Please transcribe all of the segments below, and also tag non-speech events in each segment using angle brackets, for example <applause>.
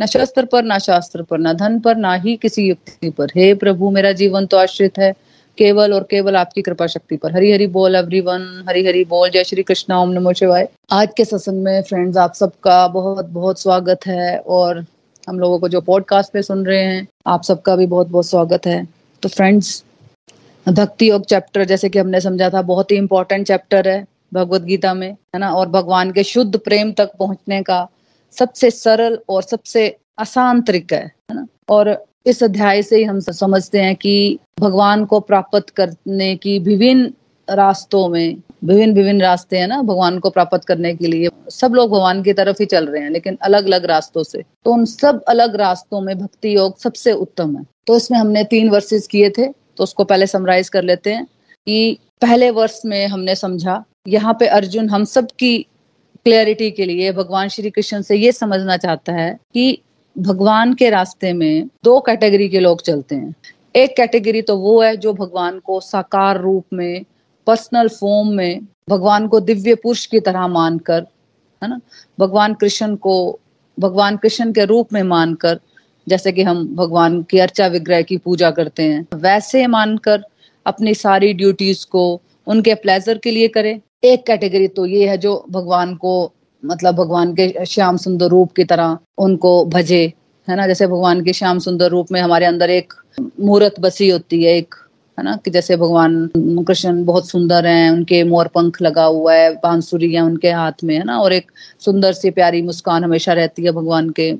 न शस्त्र पर, न शास्त्र पर, न धन पर, ना ही किसी युक्ति पर। हे प्रभु, मेरा जीवन तो आश्रित है, केवल और केवल आपकी कृपा शक्ति पर। हरी हरी बोल एवरीवन हरी हरी बोल, जय श्री कृष्ण, ओम नमो शिवाय। आज के सत्संग में फ्रेंड्स आप सबका बहुत बहुत स्वागत है, और हम लोगों को जो पॉडकास्ट पे सुन रहे हैं, आप सबका भी बहुत बहुत स्वागत है। तो फ्रेंड्स भक्ति योग चैप्टर जैसे कि हमने समझा था, बहुत ही इंपॉर्टेंट चैप्टर है, भगवत गीता में, है ना? और भगवान के शुद्ध प्रेम तक पहुँचने का सबसे सरल और सबसे आसान तरीका है ना? और इस अध्याय से ही हम समझते हैं कि भगवान को प्राप्त करने की विभिन्न रास्तों में विभिन्न विभिन्न रास्ते हैं ना, भगवान को प्राप्त करने के लिए। सब लोग भगवान की तरफ़ ही चल रहे हैं, लेकिन अलग अलग रास्तों से। तो उन सब अलग रास्तों में भक्ति योग सबसे उत्तम है। तो इसमें हमने तीन वर्सेस किए थे तो उसको पहले समराइज कर लेते हैं कि पहले वर्ष में हमने समझा, यहाँ पे अर्जुन हम सब की क्लैरिटी के लिए भगवान श्री कृष्ण से ये समझना चाहता है कि भगवान के रास्ते में दो कैटेगरी के लोग चलते हैं। एक कैटेगरी तो वो है जो भगवान को साकार रूप में पर्सनल फॉर्म में भगवान को दिव्य पुरुष की तरह मानकर, है ना? भगवान कृष्ण को, भगवान कृष्ण के रूप में मानकर, जैसे कि हम भगवान की अर्चा विग्रह की पूजा करते हैं, वैसे मानकर अपनी सारी ड्यूटीज़ को उनके प्लेजर के लिए करें। एक कैटेगरी तो ये है जो भगवान को मतलब भगवान के श्याम सुंदर रूप की तरह उनको भजे, है ना? जैसे भगवान के श्याम सुंदर रूप में हमारे अंदर एक मूर्त बसी होती है, एक, है ना? कि जैसे भगवान कृष्ण बहुत सुंदर हैं, उनके मोर पंख लगा हुआ है, बांसुरी है उनके हाथ में, है ना? और एक सुंदर सी प्यारी मुस्कान हमेशा रहती है भगवान के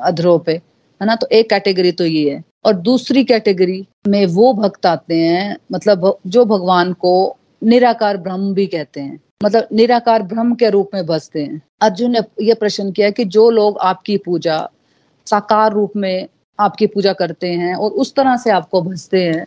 अधरों पे, है ना? तो एक कैटेगरी तो ये है। और दूसरी कैटेगरी में वो भक्त आते हैं मतलब जो भगवान को निराकार ब्रह्म भी कहते हैं। मतलब निराकार ब्रह्म के रूप में बसते हैं। अर्जुन ने यह प्रश्न किया कि जो लोग आपकी पूजा, साकार रूप में आपकी पूजा करते हैं और उस तरह से आपको भजते हैं,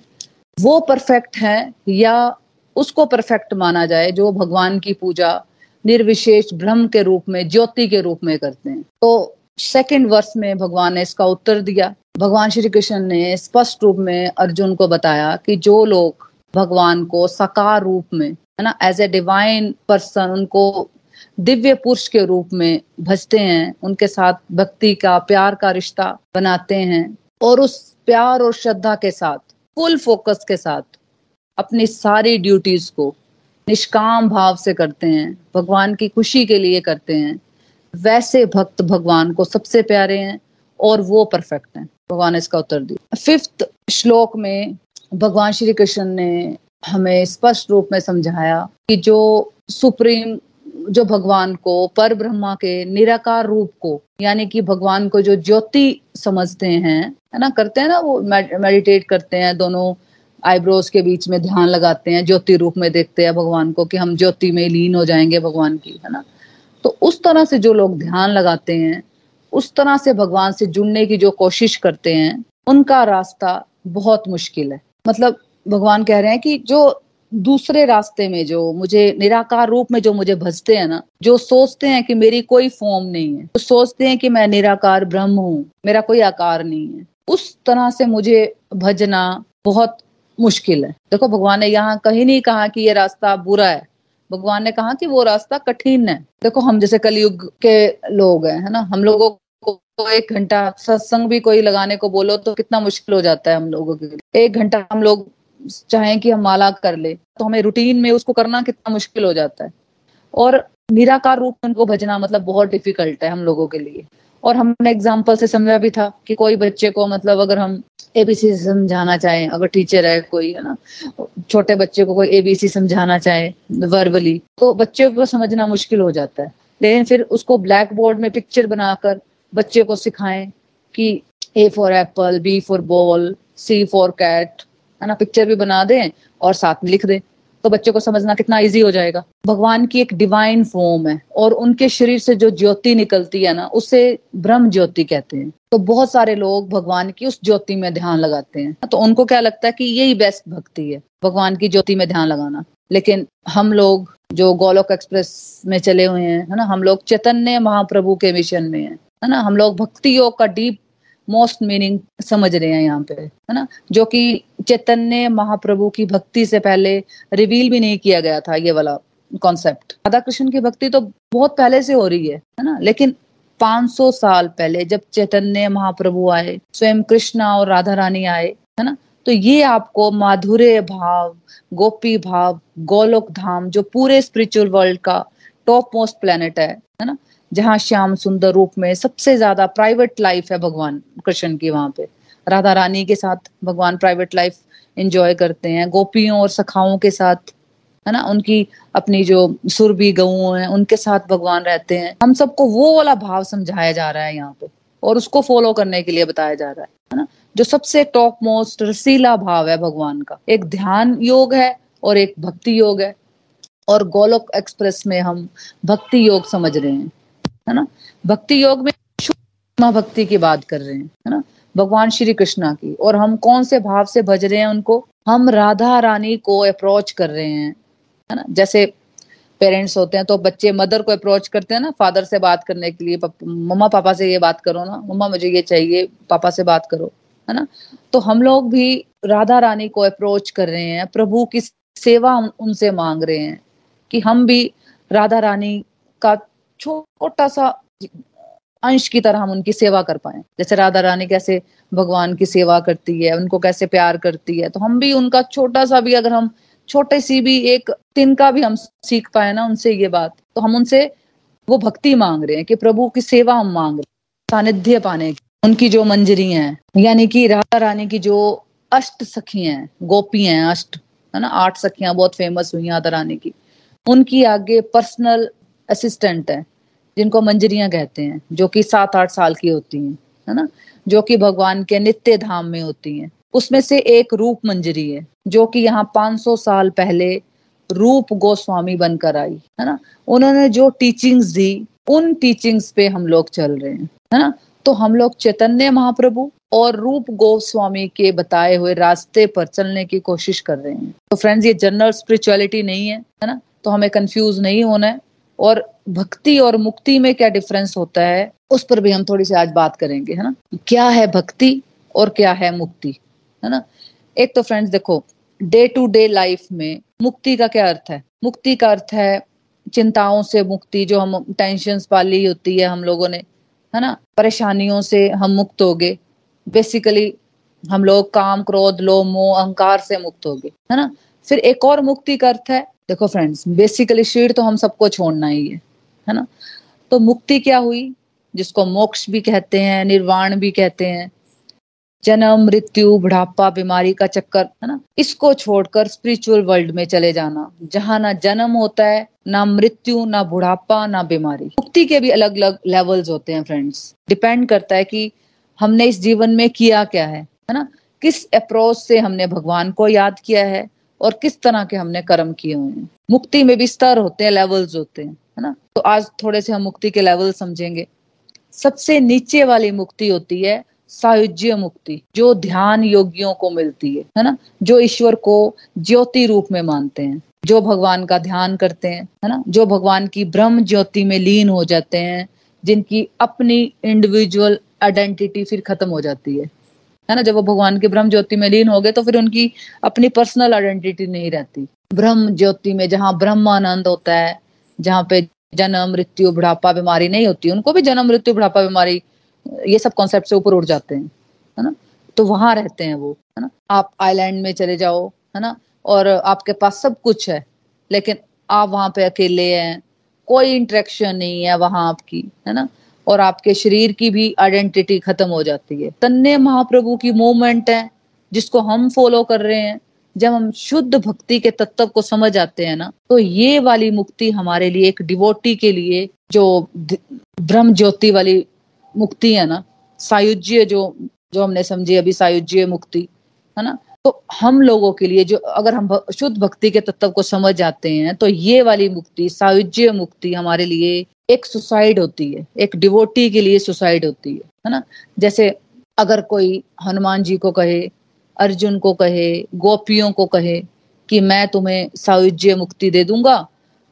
वो परफेक्ट है या उसको परफेक्ट माना जाए जो भगवान की पूजा निर्विशेष ब्रह्म के रूप में, ज्योति के रूप में करते हैं। तो सेकंड वर्ष में भगवान ने इसका उत्तर दिया। भगवान श्री कृष्ण ने स्पष्ट रूप में अर्जुन को बताया कि जो लोग भगवान को सकार रूप में, है ना एज ए डिवाइन पर्सन उनको दिव्य पुरुष के रूप में भजते हैं, उनके साथ भक्ति का, प्यार का रिश्ता बनाते हैं, और उस प्यार और श्रद्धा के साथ फुल फोकस के साथ, अपनी सारी ड्यूटीज़ को निष्काम भाव से करते हैं, भगवान की खुशी के लिए करते हैं, वैसे भक्त भगवान को सबसे प्यारे हैं, और वो परफेक्ट हैं, भगवान इसका उत्तर दिया। फिफ्थ श्लोक में भगवान श्री कृष्ण ने हमें स्पष्ट रूप में समझाया कि जो सुप्रीम, जो भगवान को पर ब्रह्मा के निराकार रूप को, यानी कि भगवान को जो ज्योति समझते हैं, है ना, करते हैं ना, वो मेडिटेट करते हैं, दोनों आईब्रोज के बीच में ध्यान लगाते हैं, ज्योति रूप में देखते हैं भगवान को कि हम ज्योति में लीन हो जाएँगे भगवान की, है ना। तो उस तरह से जो लोग ध्यान लगाते हैं, उस तरह से भगवान से जुड़ने की जो कोशिश करते हैं, उनका रास्ता बहुत मुश्किल है। मतलब भगवान कह रहे हैं कि जो दूसरे रास्ते में जो मुझे निराकार रूप में जो मुझे भजते हैं ना, जो सोचते हैं कि मेरी कोई फॉर्म नहीं है, जो सोचते हैं कि मैं निराकार ब्रह्म हूँ, मेरा कोई आकार नहीं है, उस तरह से मुझे भजना बहुत मुश्किल है। देखो, भगवान ने यहाँ कहीं नहीं कहा कि ये रास्ता बुरा है। भगवान ने कहा कि वो रास्ता कठिन है। देखो, हम जैसे कलयुग के लोग हैं, है ना? हम लोगों को एक घंटा सत्संग भी कोई लगाने को बोलो तो कितना मुश्किल हो जाता है हम लोगों के लिए। एक घंटा हम लोग चाहें कि हम माला कर ले तो हमें रूटीन में उसको करना कितना मुश्किल हो जाता है। और निराकार रूप में उनको भजना मतलब बहुत डिफ़िकल्ट है हम लोगों के लिए। और हमने एग्ज़ाम्पल से समझा भी था कि कोई बच्चे को मतलब अगर हम एबीसी से समझाना चाहें, अगर टीचर है कोई, है ना, छोटे बच्चे को कोई एबीसी समझाना चाहे वर्बली तो बच्चे को समझना मुश्किल हो जाता है। लेकिन फिर उसको ब्लैक बोर्ड में पिक्चर बनाकर बच्चे को सिखाएँ कि A for apple B for ball C for cat है ना? पिक्चर भी बना दें और साथ में लिख दें। तो बच्चे को समझना कितना इजी हो जाएगा। भगवान की एक डिवाइन फॉर्म है और उनके शरीर से जो ज्योति निकलती है ना, उसे ब्रह्म ज्योति कहते हैं। तो बहुत सारे लोग भगवान की उस ज्योति में ध्यान लगाते हैं। तो उनको क्या लगता है कि यही बेस्ट भक्ति है, भगवान की ज्योति में ध्यान लगाना। लेकिन हम लोग जो गोलोक एक्सप्रेस में चले हुए हैं, है ना, हम लोग चैतन्य महाप्रभु के मिशन में है है ना, हम लोग भक्ति योग का डीप मोस्ट मीनिंग समझ रहे हैं यहाँ पे, है ना, जो कि चैतन्य महाप्रभु की भक्ति से पहले रिवील भी नहीं किया गया था ये वाला कॉन्सेप्ट राधा कृष्ण की भक्ति तो बहुत पहले से हो रही है है ना, लेकिन 500 साल पहले जब चैतन्य महाप्रभु आए, स्वयं कृष्णा और राधा रानी आए, है ना तो ये आपको माधुर्य भाव, गोपी भाव, गोलोक धाम, जो पूरे स्पिरिचुअल वर्ल्ड का टॉप मोस्ट प्लेनेट है है ना? जहाँ श्याम सुंदर रूप में सबसे ज़्यादा प्राइवेट लाइफ है भगवान कृष्ण की वहाँ पे। राधा रानी के साथ भगवान प्राइवेट लाइफ एंजॉय करते हैं, गोपियों और सखाओं के साथ, है ना? उनकी अपनी जो सुरभि गऊ है, उनके साथ भगवान रहते हैं। हम सबको वो वाला भाव समझाया जा रहा है यहाँ पे, और उसको फॉलो करने के लिए बताया जा रहा है ना? जो सबसे टॉप मोस्ट रसीला भाव है भगवान का। एक ध्यान योग है और एक भक्ति योग है। और गोलोक एक्सप्रेस में हम भक्ति योग समझ रहे हैं, है ना? भक्ति योग में भक्ति की बात कर रहे हैं, है ना? भगवान श्री कृष्णा की। और हम कौन से भाव से भज रहे हैं उनको? हम राधा रानी को अप्रोच कर रहे हैं, है ना? जैसे पेरेंट्स होते हैं तो बच्चे मदर को अप्रोच करते हैं ना फादर से बात करने के लिए मम्मा पापा से ये बात करो ना, मम्मा मुझे ये चाहिए, पापा से बात करो। है ना? तो हम लोग भी राधा रानी को अप्रोच कर रहे हैं, प्रभु की सेवा उनसे मांग रहे हैं कि हम भी राधा रानी का छोटा सा अंश की तरह हम उनकी सेवा कर पाए। जैसे राधा रानी कैसे भगवान की सेवा करती है, उनको कैसे प्यार करती है तो हम भी उनका छोटा सा भी अगर हम छोटे सी भी एक तिनका भी हम सीख पाए ना उनसे ये बात तो हम उनसे वो भक्ति मांग रहे हैं कि प्रभु की सेवा हम मांग रहे हैं, सानिध्य पाने की उनकी जो मंजरी है, यानी कि राधा रानी की जो अष्ट सखी हैं, गोपी हैं, अष्ट, है ना, आठ सखियाँ बहुत फ़ेमस हुई राधा रानी की, उनकी आगे पर्सनल असिस्टेंट है, जिनको मंजरियाँ कहते हैं, जो कि सात आठ साल की होती हैं, है ना, जो कि भगवान के नित्य धाम में होती हैं। उसमें से एक रूप मंजरी है, जो कि यहाँ 500 साल पहले रूप गोस्वामी बनकर आई, है ना। उन्होंने जो टीचिंग्स दी, उन टीचिंग्स पे हम लोग चल रहे हैं, है ना। तो हम लोग चैतन्य महाप्रभु और रूप गोस्वामी के बताए हुए रास्ते पर चलने की कोशिश कर रहे हैं। तो फ्रेंड्स ये जनरल स्पिरिचुअलिटी नहीं है है ना? तो हमें कंफ्यूज नहीं होना है। और भक्ति और मुक्ति में क्या डिफरेंस होता है, उस पर भी हम थोड़ी सी आज बात करेंगे, है ना? क्या है भक्ति और क्या है मुक्ति, है ना? एक तो फ्रेंड्स देखो डे टू डे लाइफ में मुक्ति का क्या अर्थ है? मुक्ति का अर्थ है चिंताओं से मुक्ति, जो हम टेंशन पाली होती है हम लोगों ने है ना? परेशानियों से हम मुक्त हो गए। बेसिकली हम लोग काम, क्रोध लो मोह, अहंकार से मुक्त हो गए, है ना? फिर एक और मुक्ति का अर्थ है, देखो फ्रेंड्स बेसिकली शीर तो हम सबको छोड़ना ही है है ना? तो मुक्ति क्या हुई? जिसको मोक्ष भी कहते हैं, निर्वाण भी कहते हैं जन्म, मृत्यु, बुढ़ापा, बीमारी का चक्कर, है ना? इसको छोड़कर स्पिरिचुअल वर्ल्ड में चले जाना। जहाँ ना जन्म होता है, ना मृत्यु, ना बुढ़ापा, ना बीमारी। मुक्ति के भी अलग अलग लेवल्स होते हैं फ्रेंड्स डिपेंड करता है कि हमने इस जीवन में किया क्या है है ना? किस अप्रोच से हमने भगवान को याद किया है और किस तरह के हमने कर्म किए हुए हैं। मुक्ति में भी स्तर होते हैं लेवल्स होते हैं, है ना? तो आज थोड़े से हम मुक्ति के लेवल समझेंगे। सबसे नीचे वाली मुक्ति होती है सायुज्य मुक्ति जो ध्यान योगियों को मिलती है है ना? जो ईश्वर को ज्योति रूप में मानते हैं, जो भगवान का ध्यान करते हैं, है ना? जो भगवान की ब्रह्म ज्योति में लीन हो जाते हैं, जिनकी अपनी इंडिविजुअल आइडेंटिटी फिर खत्म हो जाती है। है ना? जब वो भगवान के ब्रह्म ज्योति में लीन हो गए तो फिर उनकी अपनी पर्सनल आइडेंटिटी नहीं रहती। ब्रह्म ज्योति में जहाँ ब्रह्म आनंद होता है, जहाँ पे जन्म, मृत्यु, बुढ़ापा, बीमारी नहीं होती, उनको भी जन्म, मृत्यु, बुढ़ापा, बीमारी ये सब कॉन्सेप्ट से ऊपर उठ जाते हैं, है ना? तो वहाँ रहते हैं वो, है ना? आप आइलैंड में चले जाओ, है ना? और आपके पास सब कुछ है, लेकिन आप वहाँ पे अकेले हैं, कोई इंटरेक्शन नहीं है वहाँ आपकी, है ना? और आपके शरीर की भी आइडेंटिटी खत्म हो जाती है। तन्ने महाप्रभु की मूवमेंट है, जिसको हम फॉलो कर रहे हैं। जब हम शुद्ध भक्ति के तत्व को समझ आते हैं ना तो ये वाली मुक्ति हमारे लिए एक डिवोटी के लिए, जो ब्रह्म ज्योति वाली मुक्ति है ना? सायुज्य जो जो हमने समझी अभी सायुज्य मुक्ति, है ना? तो हम लोगों के लिए जो, अगर हम शुद्ध भक्ति के तत्व को समझ जाते हैं तो ये वाली मुक्ति, सायुज्य मुक्ति हमारे लिए एक सुसाइड होती है, एक डिवोटी के लिए सुसाइड होती है है ना? जैसे अगर कोई हनुमान जी को कहे, अर्जुन को कहे, गोपियों को कहे कि मैं तुम्हें सायुज्य मुक्ति दे दूँगा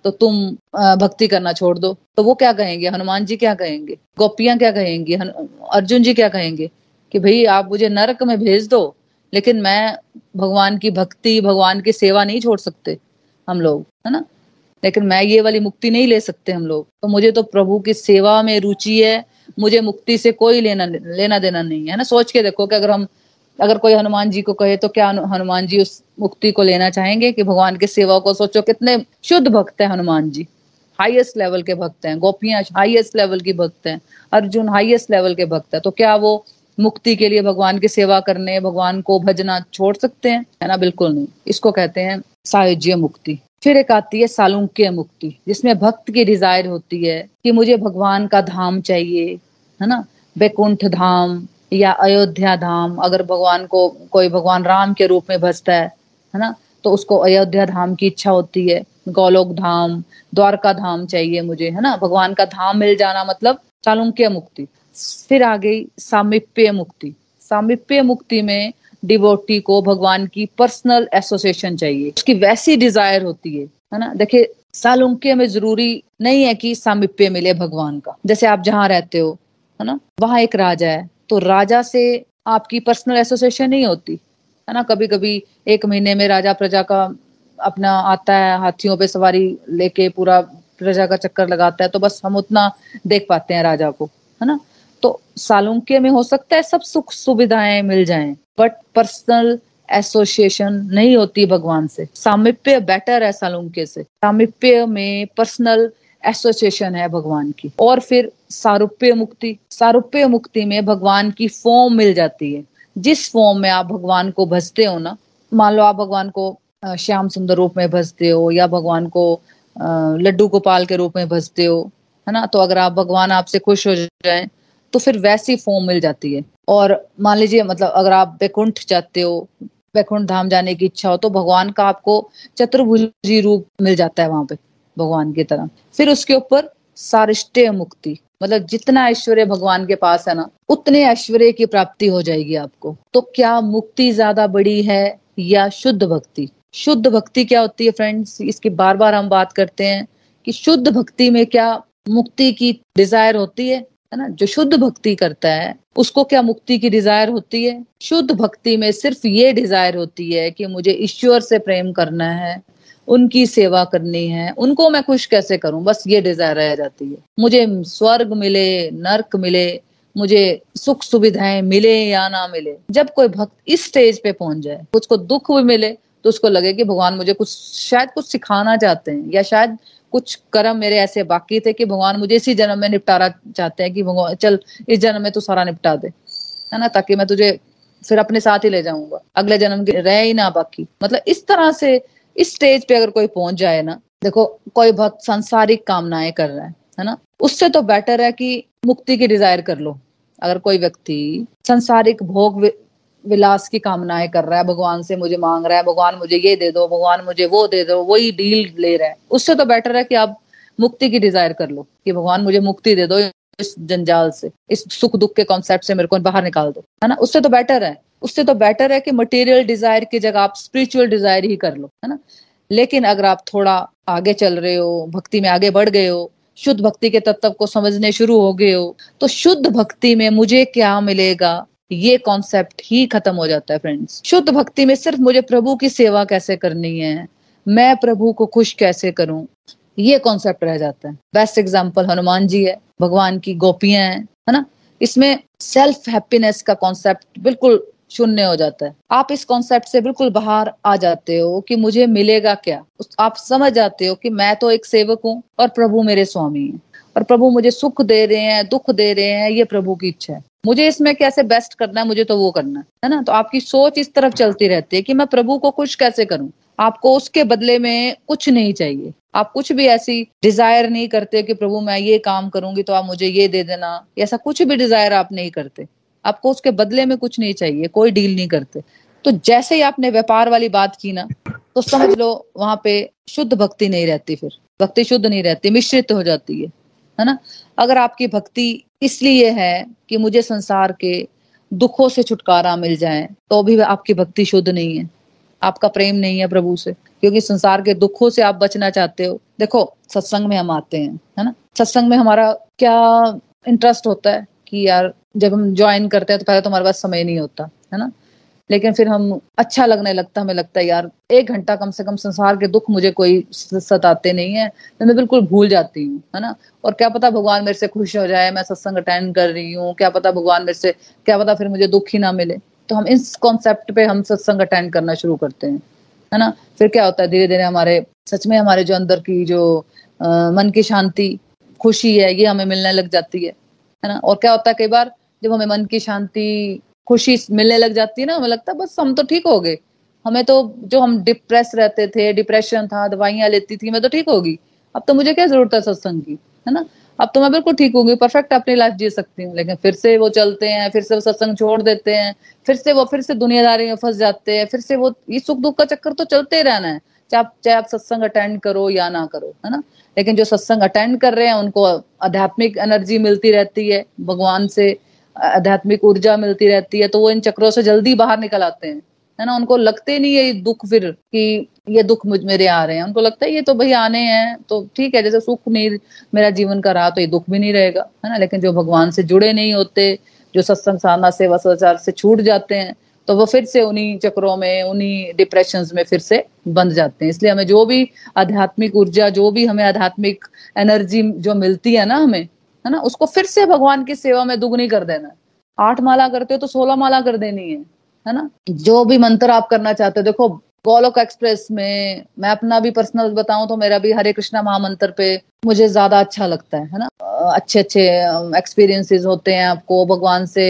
तो तुम भक्ति करना छोड़ दो। तो वो क्या कहेंगे? हनुमान जी क्या कहेंगे? गोपियाँ क्या कहेंगी? अर्जुन जी क्या कहेंगे? कि भाई, आप मुझे नरक में भेज दो, लेकिन मैं भगवान की भक्ति, भगवान की सेवा नहीं छोड़ सकते हम लोग, है ना? लेकिन मैं ये वाली मुक्ति नहीं ले सकते हम लोग। तो मुझे तो प्रभु की सेवा में रुचि है, मुझे मुक्ति से कोई लेना लेना देना नहीं है ना? सोच के देखो कि अगर हम अगर कोई हनुमान जी को कहे तो क्या हनुमान जी उस मुक्ति को लेना चाहेंगे कि भगवान के सेवा को सोचो? कितने शुद्ध भक्त है हनुमान जी। हाईएस्ट लेवल के भक्त हैं। गोपियाँ हाईएस्ट लेवल की भक्त हैं। अर्जुन हाईएस्ट लेवल के भक्त है। तो क्या वो मुक्ति के लिए भगवान की सेवा करने, भगवान को भजना छोड़ सकते हैं? है ना? बिल्कुल नहीं। इसको कहते हैं सायुज्य मुक्ति। फिर एक आती है सालुंक्य मुक्ति, जिसमें भक्त की डिज़ायर होती है कि मुझे भगवान का धाम चाहिए। है ना? बैकुंठ धाम या अयोध्या धाम, अगर भगवान को, कोई भगवान राम के रूप में भजता है है ना? तो उसको अयोध्या धाम की इच्छा होती है। गौलोक धाम, द्वारका धाम चाहिए मुझे, है ना? भगवान का धाम मिल जाना मतलब चालुक्य मुक्ति। फिर आ गई सामिप्य मुक्ति। सामिप्य मुक्ति में डिवोटी को भगवान की पर्सनल एसोसिएशन चाहिए। उसकी वैसी डिज़ायर होती है है ना? देखिए सालुंक्य में ज़रूरी नहीं है कि सामिप्य मिले भगवान का। जैसे आप जहाँ रहते हो, है ना? वहाँ एक राजा है तो राजा से आपकी पर्सनल एसोसिएशन नहीं होती, है ना? कभी कभी एक महीने में राजा प्रजा का अपना आता है, हाथियों पे सवारी लेके पूरा प्रजा का चक्कर लगाता है तो बस हम उतना देख पाते हैं राजा को, है ना? तो सालुंके में हो सकता है सब सुख सुविधाएँ मिल जाएँ बट पर्सनल एसोसिएशन नहीं होती भगवान से। सामिप्य बेटर है सालुंके से। सामिप्य में पर्सनल एसोसिएशन है भगवान की। और फिर सारूप्य मुक्ति। सारूप्य मुक्ति में भगवान की फॉर्म मिल जाती है। जिस फॉर्म में आप भगवान को भजते हो ना, मान लो आप भगवान को श्याम सुंदर रूप में भजते हो या भगवान को लड्डू गोपाल के रूप में भजते हो, है ना? तो अगर आप, भगवान आपसे खुश हो जाए तो फिर वैसी फॉर्म मिल जाती है। और मान लीजिए मतलब अगर आप बैकुंठ जाते हो बैकुंठ धाम जाने की इच्छा हो तो भगवान का आपको चतुर्भुजी रूप मिल जाता है वहाँ पे। भगवान की तरह। फिर उसके ऊपर सारिष्टे मुक्ति। मतलब जितना ऐश्वर्य भगवान के पास है ना, उतने ऐश्वर्य की प्राप्ति हो जाएगी आपको। तो क्या मुक्ति ज़्यादा बड़ी है या शुद्ध भक्ति? शुद्ध भक्ति क्या होती है फ्रेंड्स इसकी बार बार हम बात करते हैं कि शुद्ध भक्ति में क्या मुक्ति की डिज़ायर होती है है ना? जो शुद्ध भक्ति करता है, उसको क्या मुक्ति की डिज़ायर होती है? शुद्ध भक्ति में सिर्फ़ ये डिज़ायर होती है कि मुझे ईश्वर से प्रेम करना है उनकी सेवा करनी है, उनको मैं खुश कैसे करूँ? बस ये डिज़ायर रह जाती है। मुझे स्वर्ग मिले, नर्क मिले, मुझे सुख सुविधाएँ मिले या ना मिले, जब कोई भक्त इस स्टेज पे पहुँच जाए, उसको दुख भी मिले तो उसको लगे कि भगवान मुझे कुछ, शायद कुछ सिखाना चाहते हैं, या शायद कुछ कर्म मेरे ऐसे बाकी थे कि भगवान मुझे इसी जन्म में निपटारा चाहते हैं कि भगवान, चल, इस जन्म में तू सारा निपटा दे। है ना? ताकि मैं तुझे फिर अपने साथ ही ले जाऊँगा। अगले जन्म के रह ही ना बाकी। मतलब इस तरह से इस स्टेज पे अगर कोई पहुँच जाए ना, देखो, कोई भक्त सांसारिक कामनाएँ कर रहा है है ना? उससे तो बेटर है कि मुक्ति की डिज़ायर कर लो। अगर कोई व्यक्ति संसारिक भोग विलास की कामनाएँ कर रहा है, भगवान से मुझे मांग रहा है, भगवान मुझे ये दे दो, भगवान मुझे वो दे दो, वही डील ले रहा है, उससे तो बेटर है कि आप मुक्ति की डिज़ायर कर लो, कि भगवान मुझे मुक्ति दे दो इस जंजाल से, इस सुख दुख के कॉन्सेप्ट से मेरे को बाहर निकाल दो, है ना? उससे तो बेटर है। उससे तो बेटर है कि मटेरियल डिज़ायर की जगह आप स्पिरिचुअल डिज़ायर ही कर लो, है ना? लेकिन अगर आप थोड़ा आगे चल रहे हो, भक्ति में आगे बढ़ गए हो, शुद्ध भक्ति के तत्व को समझने शुरू हो गए हो तो शुद्ध भक्ति में मुझे क्या मिलेगा? ये कॉन्सेप्ट ही खत्म हो जाता है फ्रेंड्स शुद्ध भक्ति में सिर्फ़ मुझे प्रभु की सेवा कैसे करनी है? मैं प्रभु को खुश कैसे करूँ? ये कॉन्सेप्ट रह जाता है. बेस्ट एग्ज़ाम्पल हनुमान जी है, भगवान की गोपियाँ हैं, है ना? इसमें सेल्फ हैप्पीनेस का कॉन्सेप्ट बिल्कुल शून्य हो जाता है। आप इस कॉन्सेप्ट से बिल्कुल बाहर आ जाते हो कि मुझे मिलेगा क्या? आप समझ जाते हो कि मैं तो एक सेवक हूँ और प्रभु मेरे स्वामी हैं। और प्रभु मुझे सुख दे रहे हैं, दुख दे रहे हैं, ये प्रभु की इच्छा है। मुझे इसमें कैसे बेस्ट करना है, मुझे तो वो करना है। ना? तो आपकी सोच इस तरफ़ चलती रहती है कि मैं प्रभु को खुश कैसे करूँ? आपको उसके बदले में कुछ नहीं चाहिए। आप कुछ भी ऐसी डिज़ायर नहीं करते कि प्रभु मैं ये काम करूँगी तो आप मुझे ये दे देना। ऐसा कुछ भी डिज़ायर आप नहीं करते। आपको उसके बदले में कुछ नहीं चाहिए, कोई डील नहीं करते। तो जैसे ही आपने व्यापार वाली बात की ना तो समझ लो वहाँ पे शुद्ध भक्ति नहीं रहती फिर। भक्ति शुद्ध नहीं रहती, मिश्रित हो जाती है है ना? अगर आपकी भक्ति इसलिए है कि मुझे संसार के दुखों से छुटकारा मिल जाए तो भी आपकी भक्ति शुद्ध नहीं है। आपका प्रेम नहीं है प्रभु से, क्योंकि संसार के दुखों से आप बचना चाहते हो। देखो, सत्संग में हम आते हैं, है ना? सत्संग में हमारा क्या इंटरेस्ट होता है कि यार जब हम ज्वाइन करते हैं तो पहले तो हमारे पास समय नहीं होता है ना? लेकिन फिर हम अच्छा लगने लगता हमें लगता है यार एक घंटा कम से कम संसार के दुख मुझे कोई सताते नहीं है तो मैं बिल्कुल भूल जाती हूँ है ना? और क्या पता भगवान मेरे से खुश हो जाए मैं सत्संग अटेंड कर रही हूँ क्या पता भगवान मेरे से क्या पता फिर मुझे दुख ही ना मिले। तो हम इस कॉन्सेप्ट पे हम सत्संग अटेंड करना शुरू करते हैं है ना? फिर क्या होता है धीरे धीरे हमारे सच में हमारे जो अंदर की जो आ, मन की शांति खुशी है ये हमें मिलने लग जाती है है ना? और क्या होता है कई बार जब हमें मन की शांति, खुशी मिलने लग जाती है ना, हमें लगता है, बस हम तो ठीक हो गए। हमें तो जो हम डिप्रेस रहते थे डिप्रेशन था, दवाइयाँ लेती थी, मैं तो ठीक होगी अब तो मुझे क्या ज़रूरत है सत्संग की, है ना? अब तो मैं बिल्कुल ठीक होंगी परफेक्ट अपनी लाइफ जी सकती हूँ। लेकिन फिर से वो चलते हैं, फिर से वो सत्संग छोड़ देते हैं, फिर से वो, फिर से दुनियादारी में फंस जाते हैं, फिर से वो, ये सुख दुख का चक्कर तो चलते ही रहना है। चाहे आप चाहे आप सत्संग अटेंड करो या ना करो, है ना? लेकिन जो सत्संग अटेंड कर रहे हैं, उनको आध्यात्मिक एनर्जी मिलती रहती है, भगवान से आध्यात्मिक ऊर्जा मिलती रहती है तो वो इन चक्रों से जल्दी बाहर निकल आते हैं। है ना? उनको लगते नहीं है ये दुख फिर कि ये दुख मुझ, मेरे आ रहे हैं। उनको लगता है ये तो भाई आने हैं तो ठीक है, जैसे सुख नहीं, मेरा जीवन का रहा तो ये दुख भी नहीं रहेगा। है ना? लेकिन जो भगवान से जुड़े नहीं होते, जो सत्संग, साधना, सेवा सदाचार से छूट जाते हैं तो वो फिर से उन्हीं चक्रों में, उन्हीं डिप्रेशन में फिर से बंध जाते हैं। इसलिए हमें जो भी आध्यात्मिक ऊर्जा, जो भी हमें आध्यात्मिक एनर्जी जो मिलती है ना हमें है ना? उसको फिर से भगवान की सेवा में दुगनी कर देना आठ माला करते हो तो सोलह माला कर देनी है है ना? जो भी मंत्र आप करना चाहते हो, देखो, गोलोक एक्सप्रेस में मैं अपना भी पर्सनल बताऊँ तो मेरा भी हरे कृष्णा महामंत्र पे मुझे ज़्यादा अच्छा लगता है है ना? अच्छे अच्छे एक्सपीरियंसेस होते हैं आपको, भगवान से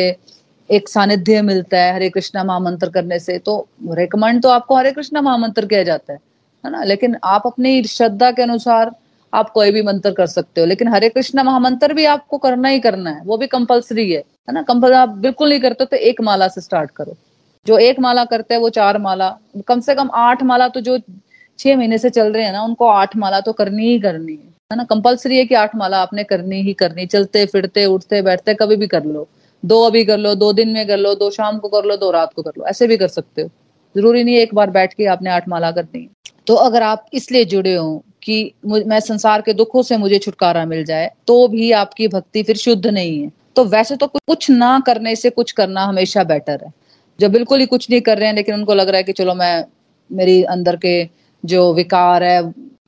एक सानिध्य मिलता है हरे कृष्णा महामंत्र करने से तो रिकमेंड तो आपको हरे कृष्णा महामंत्र किया जाता है है ना? लेकिन आप अपनी श्रद्धा के अनुसार आप कोई भी मंत्र कर सकते हो, लेकिन हरे कृष्णा महामंत्र भी आपको करना ही करना है, वो भी कंपल्सरी है है ना? कंपल आप बिल्कुल नहीं करते तो एक माला से स्टार्ट करो। जो एक माला करते हैं, वो चार माला, कम से कम आठ माला तो जो छह महीने से चल रहे हैं ना, उनको आठ माला तो करनी ही करनी है है ना? कंपलसरी है कि आठ माला आपने करनी ही करनी, चलते, फिरते, उठते, बैठते, कभी भी कर लो। दो अभी कर लो, दो दिन में कर लो, दो शाम को कर लो, दो रात को कर लो, ऐसे भी कर सकते हो। ज़रूरी नहीं एक बार बैठ के आपने आठ माला करनी तो अगर आप इसलिए जुड़े हो कि मैं संसार के दुखों से मुझे छुटकारा मिल जाए तो भी आपकी भक्ति फिर शुद्ध नहीं है। तो वैसे तो कुछ ना करने से कुछ करना हमेशा बेटर है। जो बिल्कुल ही कुछ नहीं कर रहे हैं, लेकिन उनको लग रहा है कि चलो मैं, मेरी अंदर के जो विकार है,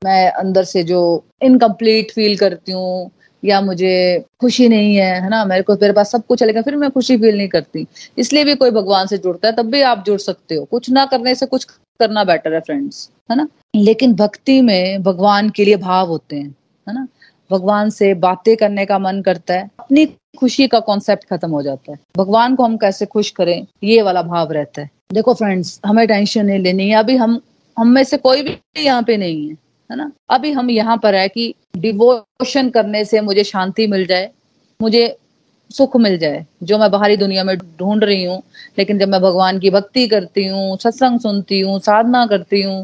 मैं अंदर से जो इनकम्प्लीट फील करती हूँ, या मुझे खुशी नहीं है है ना? मेरे को, मेरे पास सब कुछ है लेकिन फिर मैं खुशी फील नहीं करती। इसलिए भी कोई भगवान से जुड़ता है, तब भी आप जुड़ सकते हो। कुछ ना करने से कुछ करना बेटर है फ्रेंड्स है ना? लेकिन भक्ति में भगवान के लिए भाव होते हैं, है ना? भगवान से बातें करने का मन करता है, अपनी खुशी का कॉन्सेप्ट खत्म हो जाता है। भगवान को हम कैसे खुश करें, ये वाला भाव रहता है। देखो फ्रेंड्स हमें टेंशन नहीं लेनी है। अभी हम हम में से कोई भी यहाँ पे नहीं है है ना? अभी हम यहाँ पर है कि डिवोशन करने से मुझे शांति मिल जाए, मुझे सुख मिल जाए, जो मैं बाहरी दुनिया में ढूंढ रही हूँ, लेकिन जब मैं भगवान की भक्ति करती हूँ, सत्संग सुनती हूँ, साधना करती हूँ,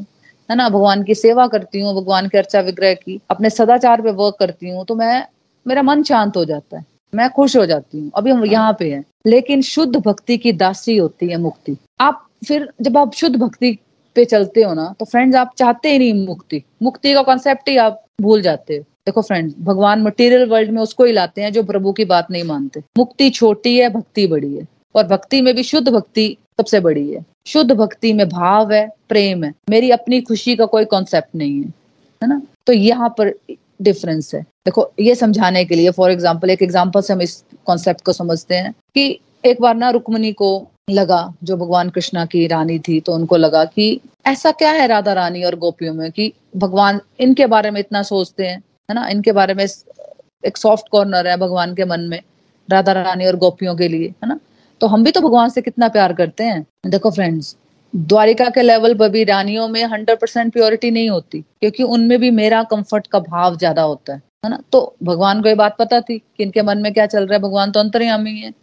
है ना, भगवान की सेवा करती हूँ, भगवान के अर्चा विग्रह की, अपने सदाचार पे वर्क करती हूँ तो मैं, मेरा मन शांत हो जाता है, मैं खुश हो जाती हूँ। अभी हम यहाँ पे हैं, लेकिन शुद्ध भक्ति की दासी होती है मुक्ति। आप फिर, जब आप शुद्ध भक्ति पे चलते हो ना तो फ्रेंड्स आप चाहते ही नहीं मुक्ति। मुक्ति का कॉन्सेप्ट ही आप भूल जाते हो। देखो फ्रेंड्स भगवान मटेरियल वर्ल्ड में उसको ही लाते हैं जो प्रभु की बात नहीं मानते। मुक्ति छोटी है, भक्ति बड़ी है। और भक्ति में भी शुद्ध भक्ति सबसे बड़ी है। शुद्ध भक्ति में भाव है, प्रेम है। मेरी अपनी खुशी का कोई कॉन्सेप्ट नहीं है। है ना? तो यहाँ पर डिफरेंस है। देखो, ये समझाने के लिए फॉर एग्ज़ाम्पल एक एग्ज़ाम्पल से हम इस कॉन्सेप्ट को समझते हैं कि एक बार ना रुक्मणी को लगा, जो भगवान कृष्णा की रानी थी तो उनको लगा कि ऐसा क्या है राधा रानी और गोपियों में कि भगवान इनके बारे में इतना सोचते हैं। है ना? इनके बारे में एक सॉफ्ट कॉर्नर है भगवान के मन में, राधा रानी और गोपियों के लिए, है ना? तो हम भी तो भगवान से कितना प्यार करते हैं। देखो फ्रेंड्स द्वारिका के लेवल पर भी रानियों में हंड्रेड परसेंट प्योरिटी नहीं होती, क्योंकि उनमें भी मेरा कंफर्ट का भाव ज़्यादा होता है है ना? तो भगवान को ये बात पता थी कि इनके मन में क्या चल रहा है, भगवान तो अंतर्यामी है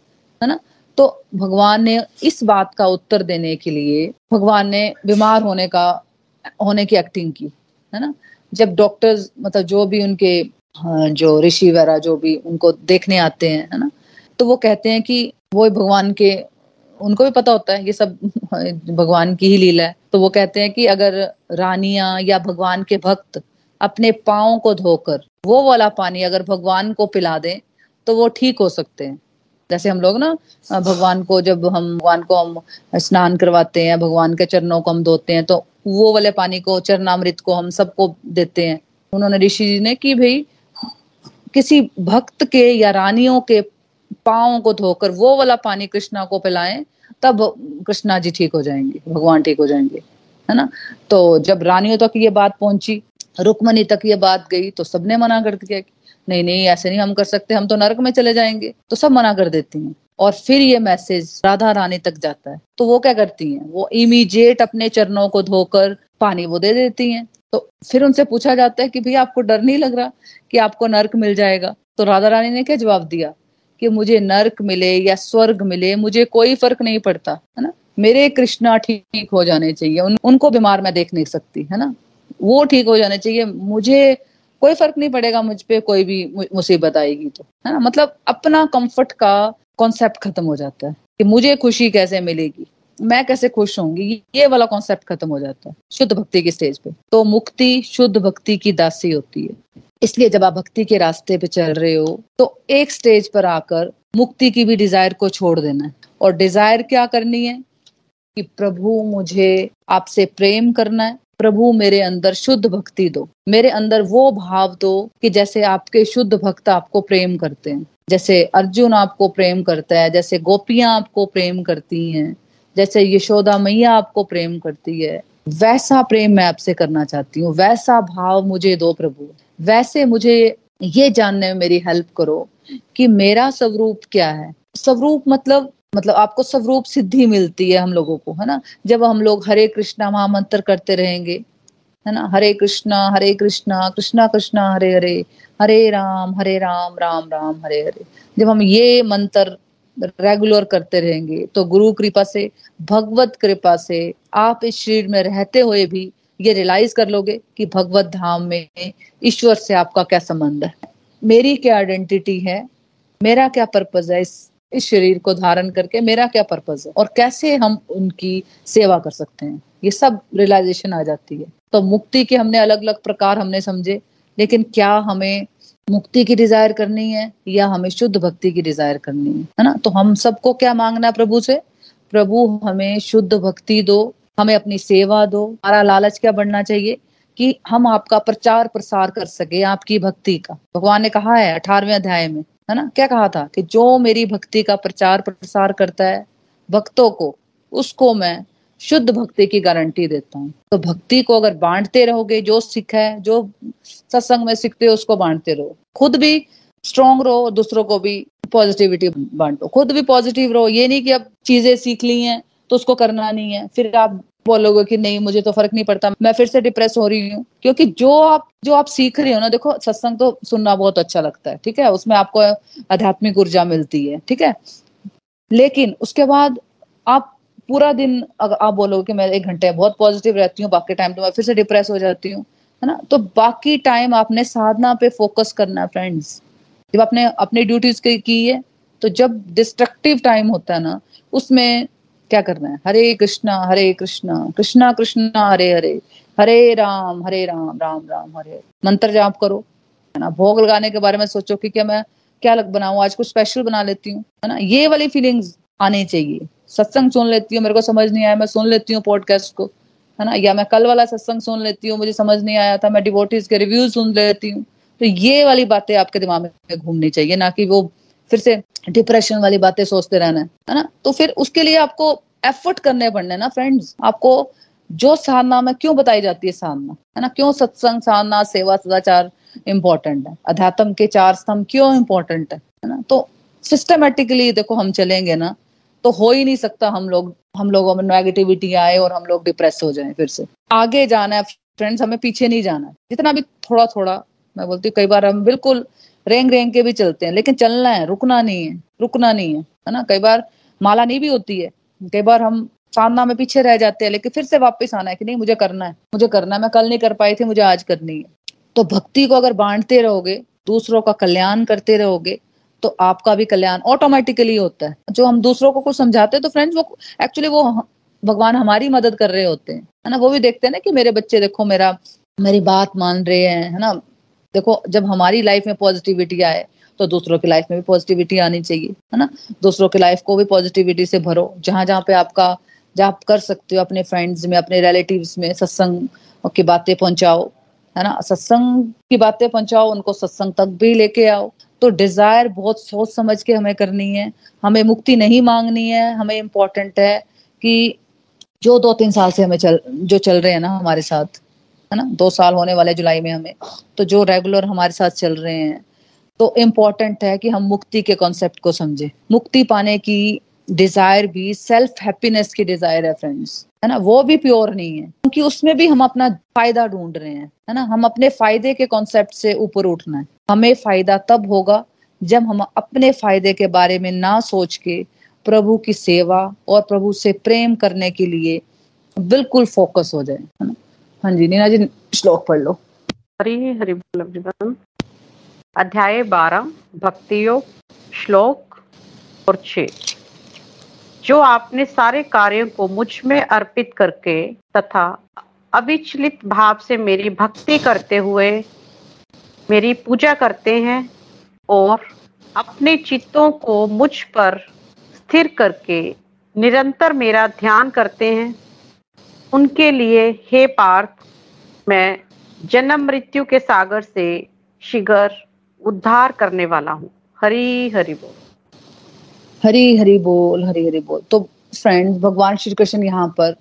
है ना? तो भगवान ने इस बात का उत्तर देने के लिए, भगवान ने बीमार होने का, होने की एक्टिंग की, है ना? जब डॉक्टर्स मतलब जो भी उनके हाँ, जो ऋषि वगैरह जो भी उनको देखने आते हैं है ना? तो वो कहते हैं कि वो भगवान के उनको भी पता होता है ये सब <laughs> भगवान की ही लीला है। तो वो कहते हैं कि अगर रानियाँ या भगवान के भक्त अपने पाओ को धोकर वो वाला पानी अगर भगवान को पिला दें तो वो ठीक हो सकते हैं। जैसे हम लोग ना भगवान को जब हम भगवान को हम स्नान करवाते हैं भगवान के चरणों को हम धोते हैं तो वो वाले पानी को, चरणामृत को हम सबको देते हैं। उन्होंने ऋषि जी ने कि भाई, किसी भक्त के या रानियों के पाओ को धोकर वो वाला पानी कृष्णा को पिलाएँ, तब कृष्णा जी ठीक हो जाएँगे, भगवान ठीक हो जाएँगे, है ना? तो जब रानियों तक ये बात पहुँची, रुकमणी तक ये बात गई तो सबने मना कर दिया कि नहीं नहीं, ऐसे नहीं हम कर सकते, हम तो नरक में चले जाएँगे। तो सब मना कर देती हैं। और फिर ये मैसेज राधा रानी तक जाता है। तो वो क्या करती हैं? वो इमीजिएट अपने चरणों को धोकर पानी वो दे देती हैं। तो फिर उनसे पूछा जाता है कि भाई आपको डर नहीं लग रहा कि आपको नर्क मिल जाएगा? तो राधा रानी ने क्या जवाब दिया? कि मुझे नर्क मिले या स्वर्ग मिले मुझे कोई फ़र्क नहीं पड़ता है ना? मेरे कृष्णा ठीक हो जाने चाहिए। उन, उनको बीमार मैं देख नहीं सकती है ना? वो ठीक हो जाने चाहिए। मुझे कोई फ़र्क नहीं पड़ेगा मुझ पर कोई भी मुसीबत आएगी तो है ना? मतलब अपना कंफर्ट का कॉन्सेप्ट खत्म हो जाता है कि मुझे खुशी कैसे मिलेगी? मैं कैसे खुश होंगी ये वाला कॉन्सेप्ट खत्म हो जाता है शुद्ध भक्ति की स्टेज पे। तो मुक्ति शुद्ध भक्ति की दासी होती है। इसलिए जब आप भक्ति के रास्ते पे चल रहे हो तो एक स्टेज पर आकर मुक्ति की भी डिज़ायर को छोड़ देना है। और डिज़ायर क्या करनी है? कि प्रभु मुझे आपसे प्रेम करना है प्रभु मेरे अंदर शुद्ध भक्ति दो। मेरे अंदर वो भाव दो कि जैसे आपके शुद्ध भक्त आपको प्रेम करते हैं, जैसे अर्जुन आपको प्रेम करता है, जैसे गोपियाँ आपको प्रेम करती हैं, जैसे यशोदा मैया आपको प्रेम करती है, वैसा प्रेम मैं आपसे करना चाहती हूँ, वैसा भाव मुझे दो प्रभु। वैसे मुझे ये जानने में मेरी हेल्प करो कि मेरा स्वरूप क्या है। स्वरूप मतलब मतलब आपको स्वरूप सिद्धि मिलती है हम लोगों को, है ना? जब हम लोग हरे कृष्णा महामंत्र करते रहेंगे, है ना? हरे कृष्णा हरे कृष्णा कृष्णा कृष्णा, हरे हरे हरे राम हरे राम राम राम, हरे हरे। जब हम ये मंत्र रेगुलर करते रहेंगे तो गुरु कृपा से, भगवत कृपा से आप इस शरीर में रहते हुए भी ये रियलाइज़ कर लोगे कि भगवत धाम में ईश्वर से आपका क्या संबंध है। मेरी क्या आइडेंटिटी है? मेरा क्या पर्पज है इस इस शरीर को धारण करके मेरा क्या पर्पज है? और कैसे हम उनकी सेवा कर सकते हैं? ये सब रियलाइजेशन आ जाती है। तो मुक्ति के हमने अलग अलग प्रकार हमने समझे, लेकिन क्या हमें मुक्ति की डिज़ायर करनी है या हमें शुद्ध भक्ति की डिज़ायर करनी है? है ना? तो हम सबको क्या मांगना है प्रभु से? प्रभु, हमें शुद्ध भक्ति दो, हमें अपनी सेवा दो। हमारा लालच क्या बढ़ना चाहिए? कि हम आपका प्रचार प्रसार कर सके, आपकी भक्ति का। भगवान ने कहा है अठारवे अध्याय में है ना? क्या कहा था कि जो मेरी भक्ति का प्रचार प्रसार करता है, भक्तों को, उसको मैं शुद्ध भक्ति की गारंटी देता हूँ। तो भक्ति को अगर बांटते रहोगे, जो सीखा है, जो सत्संग में सीखते हो, उसको बांटते रहो। खुद भी स्ट्रोंग रहो, दूसरों को भी पॉजिटिविटी बांटो। खुद भी पॉजिटिव रहो। ये नहीं कि अब चीज़ें सीख ली हैं तो उसको करना नहीं है। फिर आप बोलोगे कि नहीं, मुझे तो फ़र्क नहीं पड़ता, मैं फिर से डिप्रेस हो रही हूँ। क्योंकि जो आप जो आप सीख रहे हो ना, देखो, सत्संग तो सुनना बहुत अच्छा लगता है, ठीक है? उसमें आपको आध्यात्मिक ऊर्जा मिलती है, ठीक है? लेकिन उसके बाद आप पूरा दिन अगर आप बोलोगे कि मैं एक घंटे बहुत पॉजिटिव रहती हूँ, बाकी टाइम तो मैं फिर से डिप्रेस हो जाती हूँ, है ना? तो बाकी टाइम आपने साधना पे फोकस करना है फ्रेंड्स जब आपने अपनी ड्यूटीज़ की है तो जब डिस्ट्रक्टिव टाइम होता है ना, उसमें क्या करना है? हरे कृष्णा हरे कृष्णा कृष्णा कृष्णा, हरे हरे हरे राम हरे राम राम राम, हरे मंत्र जाप करो। है ना? भोग लगाने के बारे में सोचो कि क्या मैं क्या लग बनाऊ? आज कुछ स्पेशल बना लेती हूँ, है ना? ये वाली फीलिंग्स आनी चाहिए। सत्संग सुन लेती हूँ, मेरे को समझ नहीं आया, मैं सुन लेती हूँ पॉडकास्ट को, है ना? या मैं कल वाला सत्संग सुन लेती हूँ, मुझे समझ नहीं आया था, मैं डिवोटीज के रिव्यू सुन लेती हूँ। तो ये वाली बातें आपके दिमाग में घूमनी चाहिए, ना कि वो फिर से डिप्रेशन वाली बातें सोचते रहना है ना? तो फिर उसके लिए आपको एफर्ट करने पड़ने ना फ्रेंड्स आपको जो साधना में क्यों बताई जाती है साधना, है ना? क्यों सत्संग, साधना, सेवा, सदाचार इंपॉर्टेंट है? अध्यात्म के चार स्तंभ क्यों इम्पोर्टेंट है ना? तो सिस्टमेटिकली देखो हम चलेंगे ना तो हो ही नहीं सकता हम लोग, हम लोगों में नेगेटिविटी आए और हम लोग डिप्रेस हो जाए फिर से। आगे जाना है फ्रेंड्स हमें पीछे नहीं जाना है। जितना भी थोड़ा थोड़ा मैं बोलती हूँ, कई बार हम बिल्कुल रेंग रेंग के भी चलते हैं, लेकिन चलना है, रुकना नहीं है, रुकना नहीं है है ना? कई बार माला नहीं भी होती है, कई बार हम साधना में पीछे रह जाते हैं, लेकिन फिर से वापस आना है कि नहीं, मुझे करना है, मुझे करना है, मैं कल नहीं कर पाई थी, मुझे आज करनी है। तो भक्ति को अगर बांटते रहोगे, दूसरों का कल्याण करते रहोगे तो आपका भी कल्याण ऑटोमेटिकली होता है। जो हम दूसरों को कुछ समझाते हैं तो फ्रेंड्स वो एक्चुअली वो भगवान हमारी मदद कर रहे होते हैं, है ना? वो भी देखते हैं ना कि मेरे बच्चे देखो, मेरा, मेरी बात मान रहे हैं, है ना? देखो, जब हमारी लाइफ में पॉजिटिविटी आए तो दूसरों की लाइफ में भी पॉजिटिविटी आनी चाहिए, है ना? दूसरों की लाइफ को भी पॉजिटिविटी से भरो। जहाँ जहाँ पे आपका, जहाँ आप कर सकते हो अपने फ्रेंड्स में, अपने रिलेटिव्स में सत्संग की बातें पहुंचाओ, है ना? सत्संग की बातें पहुंचाओ, उनको सत्संग तक भी लेके आओ। तो डिज़ायर बहुत सोच समझ के हमें करनी है। हमें मुक्ति नहीं मांगनी है। हमें इम्पोर्टेंट है कि जो दो तीन साल से हमें चल, जो चल रहे हैं ना हमारे साथ है ना? दो साल होने वाले जुलाई में हमें। तो जो रेगुलर हमारे साथ चल रहे हैं तो इम्पोर्टेंट है कि हम मुक्ति के कॉन्सेप्ट को समझे। मुक्ति पाने की डिज़ायर भी सेल्फ हैप्पीनेस की डिज़ायर है फ्रेंड्स है ना? वो भी प्योर नहीं है, क्योंकि उसमें भी हम अपना फ़ायदा ढूंढ रहे हैं, है ना? हम अपने फ़ायदे के कॉन्सेप्ट से ऊपर उठना है। हमें फ़ायदा तब होगा जब हम अपने फ़ायदे के बारे में ना सोच के प्रभु की सेवा और प्रभु से प्रेम करने के लिए बिल्कुल फोकस हो जाए, है ना? हाँ जी, नीना जी, श्लोक पढ़ लो। हरी, हरि बोल अध्याय बारह, भक्ति योग, श्लोक और छह जो आपने सारे कार्यों को मुझमें अर्पित करके तथा अविचलित भाव से मेरी भक्ति करते हुए मेरी पूजा करते हैं और अपने चित्तों को मुझ पर स्थिर करके निरंतर मेरा ध्यान करते हैं उनके लिए हे पार्थ, मैं जन्म मृत्यु के सागर से शीघ्र उद्धार करने वाला हूँ। हरी हरि बोल। हरी हरि बोल, हरी हरि बोल। तो फ्रेंड्स भगवान श्री कृष्ण यहाँ पर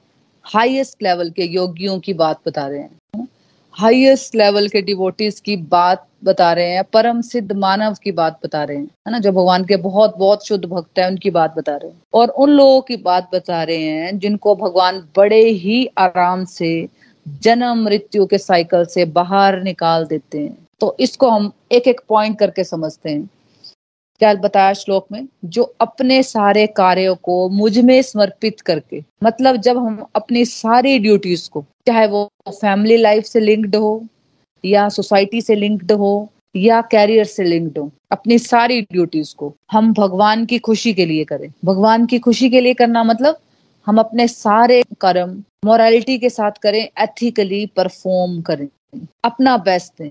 हाईएस्ट लेवल के योगियों की बात बता रहे हैं। हाईएस्ट लेवल के डिवोटीज की बात बता रहे हैं, परम सिद्ध मानव की बात बता रहे हैं, है ना? जो भगवान के बहुत बहुत शुद्ध भक्त है, उनकी बात बता रहे हैं। और उन लोगों की बात बता रहे हैं, जिनको भगवान बड़े ही आराम से, जन्म मृत्यु के साइकिल से बाहर निकाल देते हैं। तो इसको हम एक एक पॉइंट करके समझते हैं। क्या बताया श्लोक में, जो अपने सारे कार्यों को मुझमें समर्पित करके मतलब जब हम अपनी सारी ड्यूटीज़ को, चाहे वो फैमिली लाइफ से लिंक्ड हो, या सोसाइटी से लिंक्ड हो, या कैरियर से लिंक्ड हो, अपनी सारी ड्यूटीज़ को हम भगवान की खुशी के लिए करें। भगवान की खुशी के लिए करना मतलब हम अपने सारे कर्म मोरालिटी के साथ करें एथिकली परफॉर्म करें, अपना बेस्ट दें,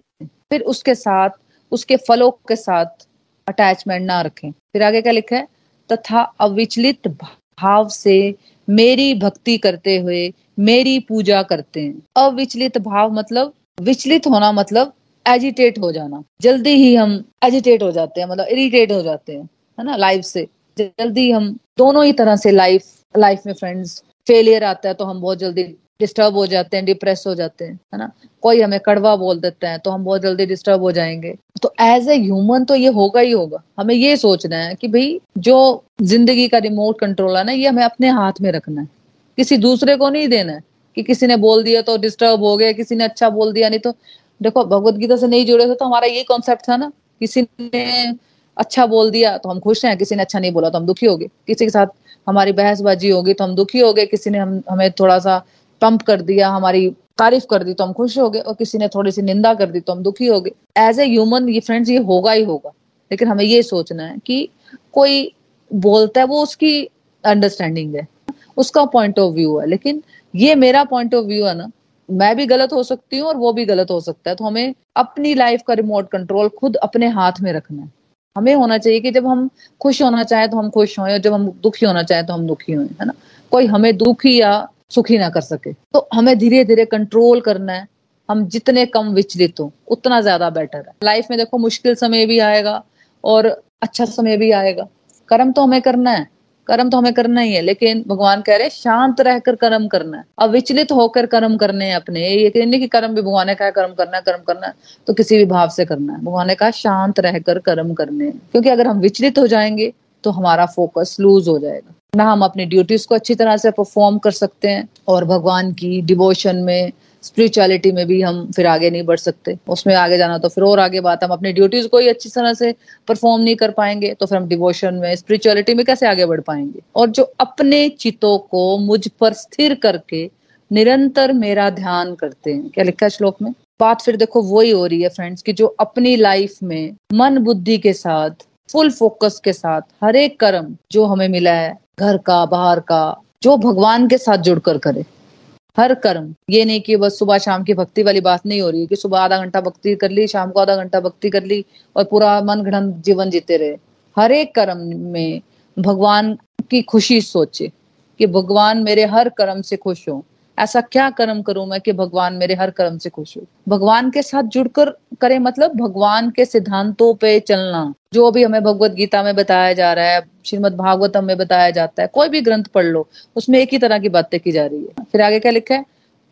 फिर उसके साथ, उसके फलों के साथ अटैचमेंट ना रखें। फिर आगे क्या लिखा है? तथा अविचलित भाव से मेरी भक्ति करते हुए मेरी पूजा करते हैं। अविचलित भाव मतलब विचलित होना मतलब एजिटेट हो जाना। जल्दी ही हम एजिटेट हो जाते हैं मतलब इरिटेट हो जाते हैं, है ना लाइफ से। जल्दी हम दोनों ही तरह से लाइफ लाइफ में फ्रेंड्स फेलियर आता है तो हम बहुत जल्दी डिस्टर्ब हो जाते हैं डिप्रेस हो जाते हैं, है ना? कोई हमें कड़वा बोल देता है तो हम बहुत जल्दी डिस्टर्ब हो जाएँगे। तो एज ए ह्यूमन तो ये होगा ही होगा। हमें ये सोचना है कि भाई, जो ज़िंदगी का रिमोट कंट्रोल है ना, ये हमें अपने हाथ में रखना है। किसी दूसरे को नहीं देना है कि किसी ने बोल दिया तो डिस्टर्ब हो गया, किसी ने अच्छा बोल दिया, नहीं तो देखो, भगवत गीता से नहीं जुड़े थे तो हमारा ये कॉन्सेप्ट था ना, किसी ने अच्छा बोल दिया तो हम खुश हैं, किसी ने अच्छा नहीं बोला तो हम दुखी हो गए। किसी के साथ हमारी बहसबाजी होगी तो हम दुखी हो गए, किसी ने हम, हमें थोड़ा सा पंप कर दिया हमारी तारीफ़ कर दी तो हम खुश हो गए और किसी ने थोड़ी सी निंदा कर दी तो हम दुखी हो गए एज ए ह्यूमन ये फ्रेंड्स ये होगा ही होगा लेकिन हमें ये सोचना है कि कोई बोलता है वो उसकी अंडरस्टैंडिंग है उसका पॉइंट ऑफ़ व्यू है लेकिन ये मेरा पॉइंट ऑफ़ व्यू है ना मैं भी गलत हो सकती हूँ और वो भी गलत हो सकता है तो हमें अपनी लाइफ का रिमोट कंट्रोल खुद अपने हाथ में रखना है हमें होना चाहिए कि जब हम खुश होना चाहें तो हम खुश हों जब हम दुखी होना चाहें तो हम दुखी हों है ना कोई हमें दुखी या सुखी ना कर सके। तो हमें धीरे धीरे कंट्रोल करना है। हम जितने कम विचलित हो, उतना ज़्यादा बेटर है। लाइफ में देखो, मुश्किल समय भी आएगा और अच्छा समय भी आएगा। कर्म तो हमें करना है। कर्म तो हमें करना ही है, लेकिन भगवान कह रहे हैं, शांत रहकर कर्म करना है। अब विचलित होकर कर्म करने हैं अपने। ये कहने की कर्म भी, भगवान ने कहा कर्म करना है, कर्म करना है तो किसी भी भाव से करना है। भगवान ने कहा शांत रहकर कर्म करने क्योंकि अगर हम विचलित हो जाएँगे तो हमारा फोकस लूज हो जाएगा। ना हम अपनी ड्यूटीज़ को अच्छी तरह से परफॉर्म कर सकते हैं और भगवान की डिवोशन में स्पिरिचुअलिटी में भी हम फिर आगे नहीं बढ़ सकते। उसमें आगे जाना तो फिर और आगे बात, हम अपनी ड्यूटीज़ को ही अच्छी तरह से परफॉर्म नहीं कर पाएँगे तो फिर हम डिवोशन में स्पिरिचुअलिटी में कैसे आगे बढ़ पाएँगे? और जो अपने चितों को मुझ पर स्थिर करके निरंतर मेरा ध्यान करते हैं। क्या लिखा है श्लोक में? बात फिर देखो वही हो रही है फ्रेंड्स कि जो अपनी लाइफ में मन बुद्धि के साथ फुल फोकस के साथ, हर एक कर्म जो हमें मिला है, घर का, बाहर का, जो भगवान के साथ जुड़कर करे। हर कर्म, ये नहीं कि बस सुबह शाम की भक्ति वाली बात नहीं हो रही है कि सुबह आधा घंटा भक्ति कर ली, शाम को आधा घंटा भक्ति कर ली, और पूरा मन घड़न जीवन जीते रहे। हर एक कर्म में भगवान की खुशी सोचे, कि भगवान मेरे हर कर्म से खुश हो। ऐसा क्या कर्म करूँ मैं कि भगवान मेरे हर कर्म से खुश हो? भगवान के साथ जुड़कर करें मतलब भगवान के सिद्धांतों पे चलना, जो भी हमें भगवत गीता में बताया जा रहा है, श्रीमद भागवतम में बताया जाता है, कोई भी ग्रंथ पढ़ लो, उसमें एक ही तरह की बातें की जा रही है। फिर आगे क्या लिखा है?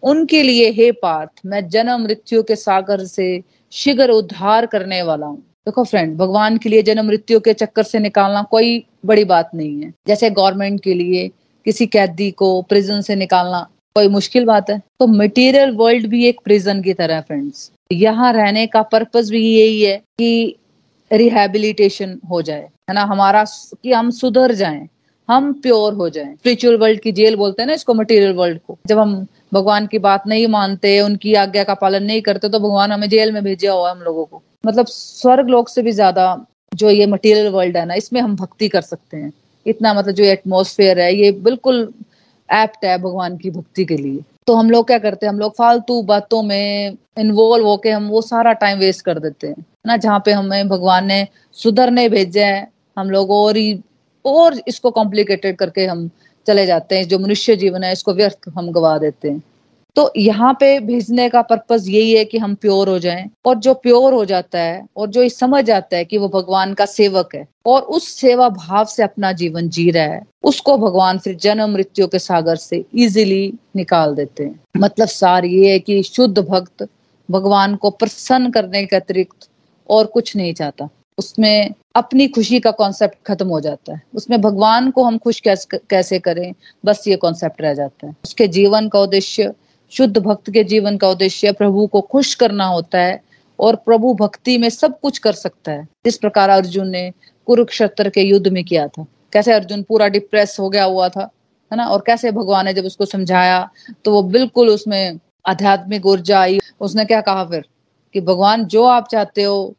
उनके लिए हे पार्थ, मैं जन्म मृत्यु के सागर से शीघ्र उद्धार करने वाला हूँ। देखो फ्रेंड भगवान के लिए जन्म मृत्यु के चक्कर से निकालना कोई बड़ी बात नहीं है। जैसे गवर्नमेंट के लिए किसी कैदी को प्रिजन से निकालना कोई मुश्किल बात है? तो मटेरियल वर्ल्ड भी एक प्रिजन की तरह फ्रेंड्स यहाँ रहने का पर्पज भी यही है कि रिहेबिलिटेशन हो जाए, है ना? हमारा कि हम सुधर जाएँ, हम प्योर हो जाएँ। स्पिरिचुअल वर्ल्ड की जेल बोलते हैं ना इसको मटेरियल वर्ल्ड को। जब हम भगवान की बात नहीं मानते, उनकी आज्ञा का पालन नहीं करते तो भगवान हमें जेल में भेजा हुआ हम लोगों को। मतलब स्वर्ग लोक से भी ज़्यादा जो ये मटेरियल वर्ल्ड है ना, इसमें हम भक्ति कर सकते हैं। इतना मतलब जो एटमोसफेयर है, ये बिल्कुल एप्ट है भगवान की भक्ति के लिए। तो हम लोग क्या करते हैं, हम लोग फालतू बातों में इन्वॉल्व होके हम वो सारा टाइम वेस्ट कर देते हैं। ना, जहाँ पे हमें भगवान ने सुधरने भेजा है, हम लोग और ही, और इसको कॉम्प्लिकेटेड करके हम चले जाते हैं, जो मनुष्य जीवन है, इसको व्यर्थ हम गवा देते हैं। तो यहाँ पे भेजने का पर्पज यही है कि हम प्योर हो जाएँ। और जो प्योर हो जाता है, और जो समझ जाता है कि वो भगवान का सेवक है, और उस सेवा भाव से अपना जीवन जी रहा है, उसको भगवान फिर जन्म मृत्यु के सागर से इजीली निकाल देते हैं। मतलब सार ये है कि शुद्ध भक्त भगवान को प्रसन्न करने के अतिरिक्त और कुछ नहीं चाहता। उसमें अपनी खुशी का कॉन्सेप्ट खत्म हो जाता है। उसमें भगवान को हम खुश कैसे करें, बस ये कॉन्सेप्ट रह जाता है। उसके जीवन का उद्देश्य शुद्ध भक्त के जीवन का उद्देश्य प्रभु को खुश करना होता है और प्रभु भक्ति में सब कुछ कर सकता है। जिस प्रकार अर्जुन ने कुरुक्षेत्र के युद्ध में किया था। कैसे अर्जुन पूरा डिप्रेस हो गया हुआ था, है ना? और कैसे भगवान ने जब उसको समझाया तो वो बिल्कुल उसमें आध्यात्मिक ऊर्जा आई। उसने क्या कहा फिर? कि भगवान, जो आप चाहते हो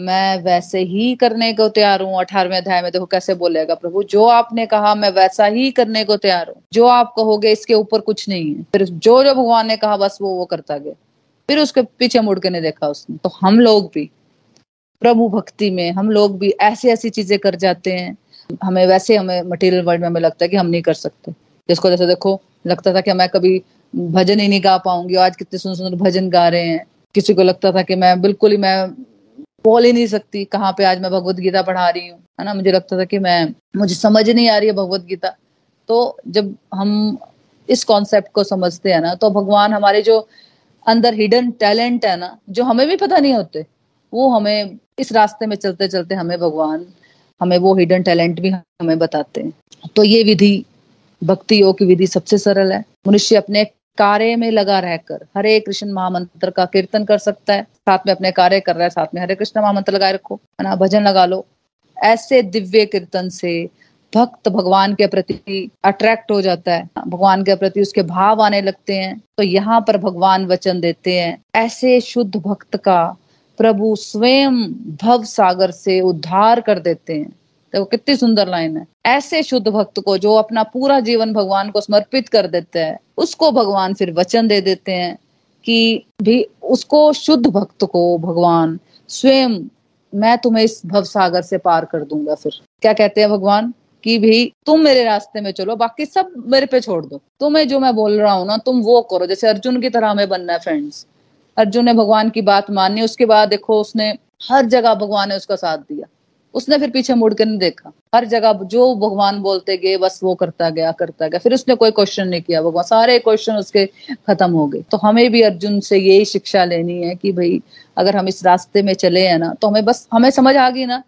मैं वैसे ही करने को तैयार हूँ। अठारहवें अध्याय में देखो कैसे बोलेगा प्रभु, जो आपने कहा, मैं वैसा ही करने को तैयार हूँ। जो आप कहोगे, इसके ऊपर कुछ नहीं है। फिर जो जो भगवान ने कहा, बस वो वो करता गया। फिर उसके पीछे मुड़ के नहीं देखा उसने। तो हम लोग भी, प्रभु भक्ति में, हम लोग भी ऐसी ऐसी चीज़ें कर जाते हैं। हमें वैसे हमें मटेरियल वर्ल्ड में हमें लगता है कि हम नहीं कर सकते। जिसको जैसे देखो, लगता था कि मैं कभी भजन ही नहीं गा पाऊँगी। आज कितने सुंदर सुंदर भजन गा रहे हैं। किसी को लगता था कि मैं, बिल्कुल ही मैं बोल ही नहीं सकती, कहाँ पे आज मैं भगवत गीता पढ़ा रही हूँ? है ना? मुझे लगता था कि मैं, मुझे समझ नहीं आ रही है भगवत गीता। तो जब हम इस कॉन्सेप्ट को समझते हैं ना तो भगवान हमारे जो अंदर हिडन टैलेंट है ना, जो हमें भी पता नहीं होते, वो हमें इस रास्ते में चलते चलते हमें भगवान, हमें वो हिडन टैलेंट भी हमें बताते हैं। तो ये विधि, भक्ति योग की विधि सबसे सरल है। मनुष्य अपने कार्य में लगा रहकर हरे कृष्ण महामंत्र का कीर्तन कर सकता है। साथ में अपने कार्य कर रहा है, साथ में हरे कृष्ण महामंत्र लगाए रखो है ना भजन लगा लो। ऐसे दिव्य कीर्तन से भक्त भगवान के प्रति अट्रैक्ट हो जाता है। भगवान के प्रति उसके भाव आने लगते हैं तो यहाँ पर भगवान वचन देते हैं। ऐसे शुद्ध भक्त का प्रभु स्वयं भव सागर से उद्धार कर देते हैं। देखो कितनी सुंदर लाइन है। ऐसे शुद्ध भक्त को जो अपना पूरा जीवन भगवान को समर्पित कर देते हैं, उसको भगवान फिर वचन दे देते हैं कि भी उसको शुद्ध भक्त को भगवान स्वयं मैं तुम्हें इस भव सागर से पार कर दूँगा फिर। क्या कहते हैं भगवान? कि भाई तुम मेरे रास्ते में चलो, बाकी सब मेरे पे छोड़ दो। तुम्हें जो मैं बोल रहा हूँ ना, तुम वो करो, जैसे अर्जुन की तरह हमें बनना है फ्रेंड्स अर्जुन ने भगवान की बात मानी, उसके बाद देखो उसने हर जगह भगवान ने उसका साथ दिया। उसने फिर पीछे मुड़ के नहीं देखा। हर जगह जो भगवान बोलते गए, बस वो करता गया करता गया। फिर उसने कोई क्वेश्चन नहीं किया, भगवान सारे क्वेश्चन उसके खत्म हो गए। तो हमें भी अर्जुन से यही शिक्षा लेनी है कि भाई, अगर हम इस रास्ते में चले हैं ना तो हमें बस, हमें समझ आ गई ना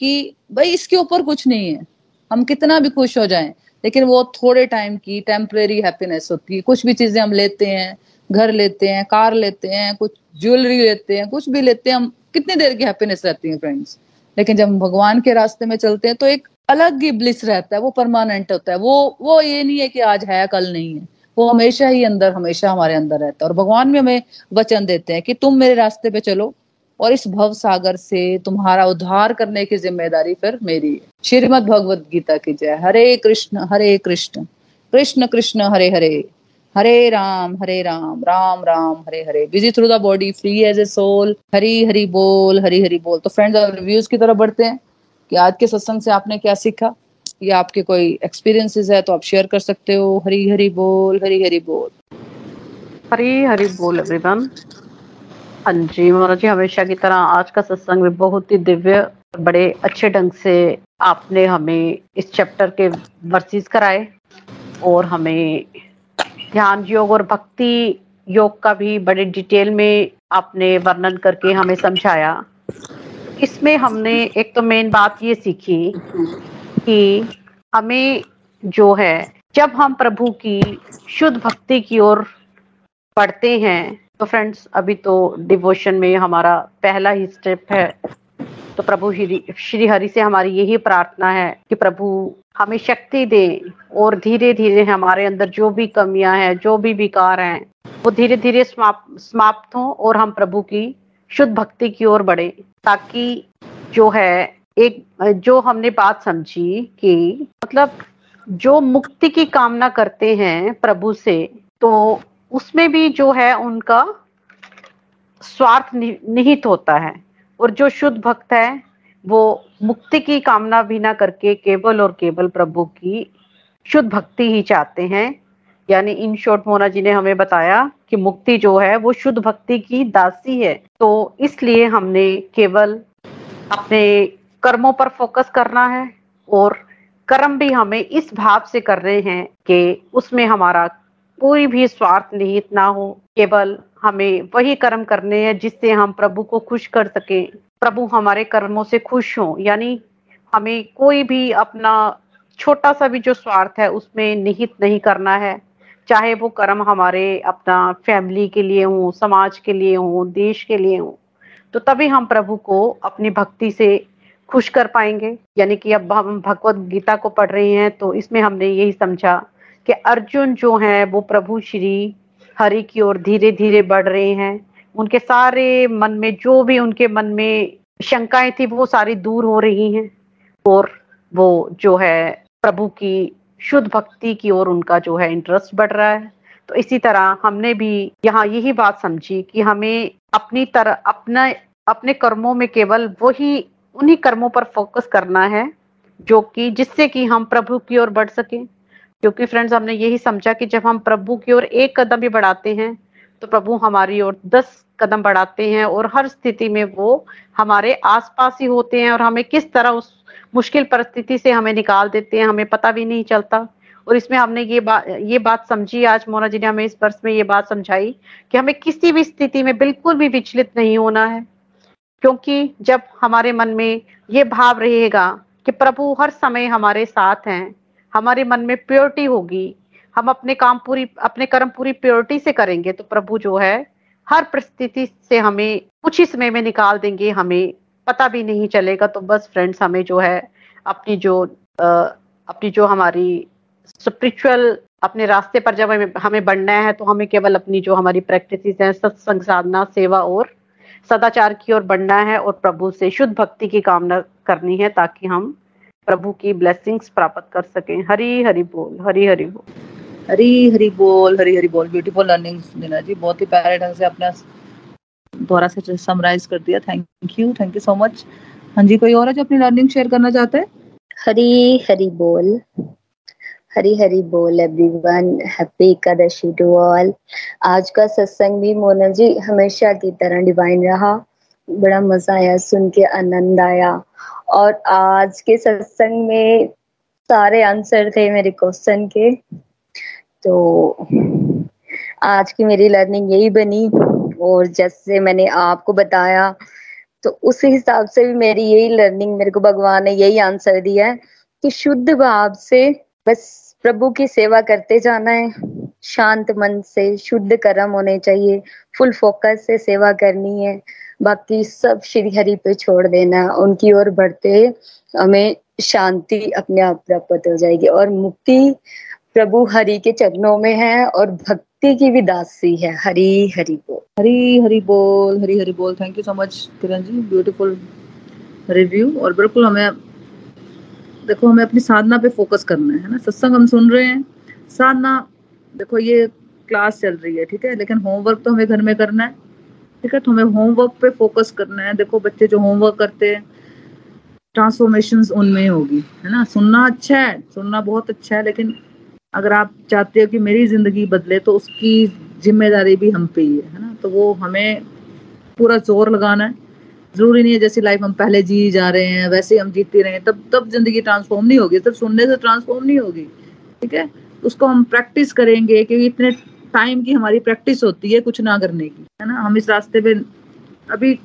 कि भाई, इसके ऊपर कुछ नहीं है। हम कितना भी खुश हो जाएँ, लेकिन वो थोड़े टाइम की टेम्परेरी हैप्पीनेस होती है। कुछ भी चीज़ें हम लेते हैं, घर लेते हैं, कार लेते हैं, कुछ ज्वेलरी लेते हैं, कुछ भी लेते हैं, हम कितनी देर की हैप्पीनेस रहती है फ्रेंड्स लेकिन जब हम भगवान के रास्ते में चलते हैं तो एक अलग ही ब्लिस रहता है, वो परमानेंट होता है। वो वो ये नहीं है कि आज है, कल नहीं है। वो हमेशा ही अंदर, हमेशा हमारे अंदर रहता है। और भगवान भी हमें वचन देते हैं कि तुम मेरे रास्ते पे चलो, और इस भव सागर से तुम्हारा उद्धार करने की ज़िम्मेदारी फिर मेरी है। श्रीमद भगवत गीता की जय। Hare Krishna Hare Krishna. Krishna Krishna, Hare Hare. Hare Ram Hare Ram Ram Ram, Hare Hare. Busy through the body free as a soul Hari Hari बोल, हरी हरी बोल। तो फ्रेंड्स रिव्यूज़ की तरफ़ बढ़ते हैं कि आज के सत्संग से आपने क्या सीखा? या आपके कोई एक्सपीरियंसेस है तो आप शेयर कर सकते हो। हरी हरी बोल, हरी हरी बोल। हरी हरी बोल एवरीवन हाँ जी महाराज जी, हमेशा की तरह आज का सत्संग भी बहुत ही दिव्य बड़े अच्छे ढंग से आपने हमें इस चैप्टर के वर्सेस कराए और हमें ध्यान योग और भक्ति योग का भी बड़े डिटेल में आपने वर्णन करके हमें समझाया। इसमें हमने एक तो मेन बात ये सीखी कि हमें जो है, जब हम प्रभु की शुद्ध भक्ति की ओर पढ़ते हैं तो फ्रेंड्स अभी तो डिवोशन में हमारा पहला ही स्टेप है। तो प्रभु श्री हरि से हमारी यही प्रार्थना है कि प्रभु हमें शक्ति दे और धीरे धीरे हमारे अंदर जो भी कमियाँ हैं, जो भी विकार हैं, वो धीरे धीरे समाप्त हों और हम प्रभु की शुद्ध भक्ति की ओर बढ़े ताकि जो है, एक, जो हमने बात समझी कि मतलब जो मुक्ति की कामना करते हैं प्रभु से तो उसमें भी जो है उनका स्वार्थ निहित होता है और जो शुद्ध भक्त है वो मुक्ति की कामना भी ना करके केवल और केवल प्रभु की शुद्ध भक्ति ही चाहते हैं। यानी इन शॉर्ट मोना जी ने हमें बताया कि मुक्ति जो है, वो शुद्ध भक्ति की दासी है। तो इसलिए हमने केवल अपने कर्मों पर फोकस करना है और कर्म भी हमें इस भाव से कर रहे हैं कि उसमें हमारा कोई भी स्वार्थ निहित ना हो, केवल हमें वही कर्म करने हैं जिससे हम प्रभु को खुश कर सके। प्रभु हमारे कर्मों से खुश हो, यानी हमें कोई भी अपना छोटा सा भी जो स्वार्थ है उसमें निहित नहीं करना है। चाहे वो कर्म हमारे अपना फैमिली के लिए हो, समाज के लिए हो, देश के लिए हो तो तभी हम प्रभु को अपनी भक्ति से खुश कर पाएँगे। यानी कि अब हम भगवत गीता को पढ़ रहे हैं तो इसमें हमने यही समझा कि अर्जुन जो है, वो प्रभु श्री हरि की ओर धीरे धीरे बढ़ रहे हैं। उनके सारे मन में, जो भी उनके मन में शंकाएँ थी, वो सारी दूर हो रही हैं और वो जो है प्रभु की शुद्ध भक्ति की ओर उनका जो है इंटरेस्ट बढ़ रहा है। तो इसी तरह हमने भी यहाँ यही बात समझी कि हमें अपनी तरह अपना, अपने कर्मों में केवल वही, उन्हीं कर्मों पर फोकस करना है, जो कि, जिससे कि हम प्रभु की ओर बढ़ सके। क्योंकि फ्रेंड्स हमने यही समझा कि जब हम प्रभु की ओर एक कदम भी बढ़ाते हैं तो प्रभु हमारी ओर दस कदम बढ़ाते हैं और हर स्थिति में वो हमारे आसपास ही होते हैं और हमें किस तरह उस मुश्किल परिस्थिति से हमें निकाल देते हैं, हमें पता भी नहीं चलता। और इसमें हमने ये बात ये बात समझी आज मोना जी ने हमें इस वर्ष में ये बात समझाई कि हमें किसी भी स्थिति में बिल्कुल भी विचलित नहीं होना है, क्योंकि जब हमारे मन में ये भाव रहेगा कि प्रभु हर समय हमारे साथ हैं हमारे मन में प्योरिटी होगी। हम अपने काम पूरी अपने कर्म पूरी प्योरिटी से करेंगे। तो प्रभु जो है हर परिस्थिति से हमें कुछ ही समय में निकाल देंगे हमें पता भी नहीं चलेगा। तो बस फ्रेंड्स हमें जो है अपनी जो आ, अपनी जो हमारी स्पिरिचुअल अपने रास्ते पर जब हमें हमें बढ़ना है तो हमें केवल अपनी जो हमारी प्रैक्टिस है सत्संग साधना सेवा और सदाचार की ओर बढ़ना है और प्रभु से शुद्ध भक्ति की कामना करनी है ताकि हम प्रभु की ब्लेसिंग्स प्राप्त कर सके। हरी हरि बोल हरी हरि बोल। हरी हरि बोल हरी हरि बोल। Beautiful learning Neena ji. बहुत ही प्यारे ढंग से अपने द्वारा से समराइज कर दिया। Thank you thank you so much हाँ जी कोई और है जो अपनी लर्निंग शेयर करना चाहते हैं? हरी हरि बोल। हरी हरी बोल everyone happy Ekadashi to all आज का सत्संग भी मोना जी हमेशा की तरह डिवाइन रहा। बड़ा मज़ा आया सुन के आनंद आया। और आज के सत्संग में सारे आंसर थे मेरे क्वेश्चन के। तो आज की मेरी लर्निंग यही बनी और जैसे मैंने आपको बताया तो उस हिसाब से भी मेरी यही लर्निंग मेरे को भगवान ने यही आंसर दिया है कि शुद्ध भाव से बस प्रभु की सेवा करते जाना है। शांत मन से, शुद्ध कर्म होने चाहिए फुल फोकस से सेवा करनी है। बाकी सब श्री हरि पे छोड़ देना। उनकी ओर बढ़ते हमें शांति अपने आप प्राप्त हो जाएगी। और मुक्ति प्रभु हरि के चरणों में है और भक्ति की भी दासी है। हरी, हरि बोल। हरी, हरि बोल, हरी, हरि बोल। Thank you so much Kiran ji. Beautiful review और बिल्कुल हमें, देखो, हमें अपनी साधना पे फोकस करना है ना? सत्संग हम सुन रहे हैं। साधना, देखो, ये क्लास चल रही है, ठीक है? लेकिन होमवर्क तो हमें घर में करना है। ठीक है तो हमें होमवर्क पे फोकस करना है। देखो, बच्चे जो होमवर्क करते हैं ट्रांसफॉर्मेशन उनमें होगी, है ना? सुनना अच्छा है, सुनना बहुत अच्छा है, लेकिन अगर आप चाहते हो कि मेरी ज़िंदगी बदले तो उसकी ज़िम्मेदारी भी हम पे ही है ना? तो वो हमें पूरा ज़ोर लगाना है। ज़रूरी नहीं है जैसी लाइफ हम पहले जी जा रहे हैं, वैसे हम जीते रहे तब तब ज़िंदगी ट्रांसफॉर्म नहीं होगी। सिर्फ़ सुनने से ट्रांसफॉर्म नहीं होगी, ठीक है? उसको हम प्रैक्टिस करेंगे क्योंकि इतने टाइम की हमारी प्रैक्टिस होती है कुछ ना करने की, है ना? हम इस रास्ते पे अभी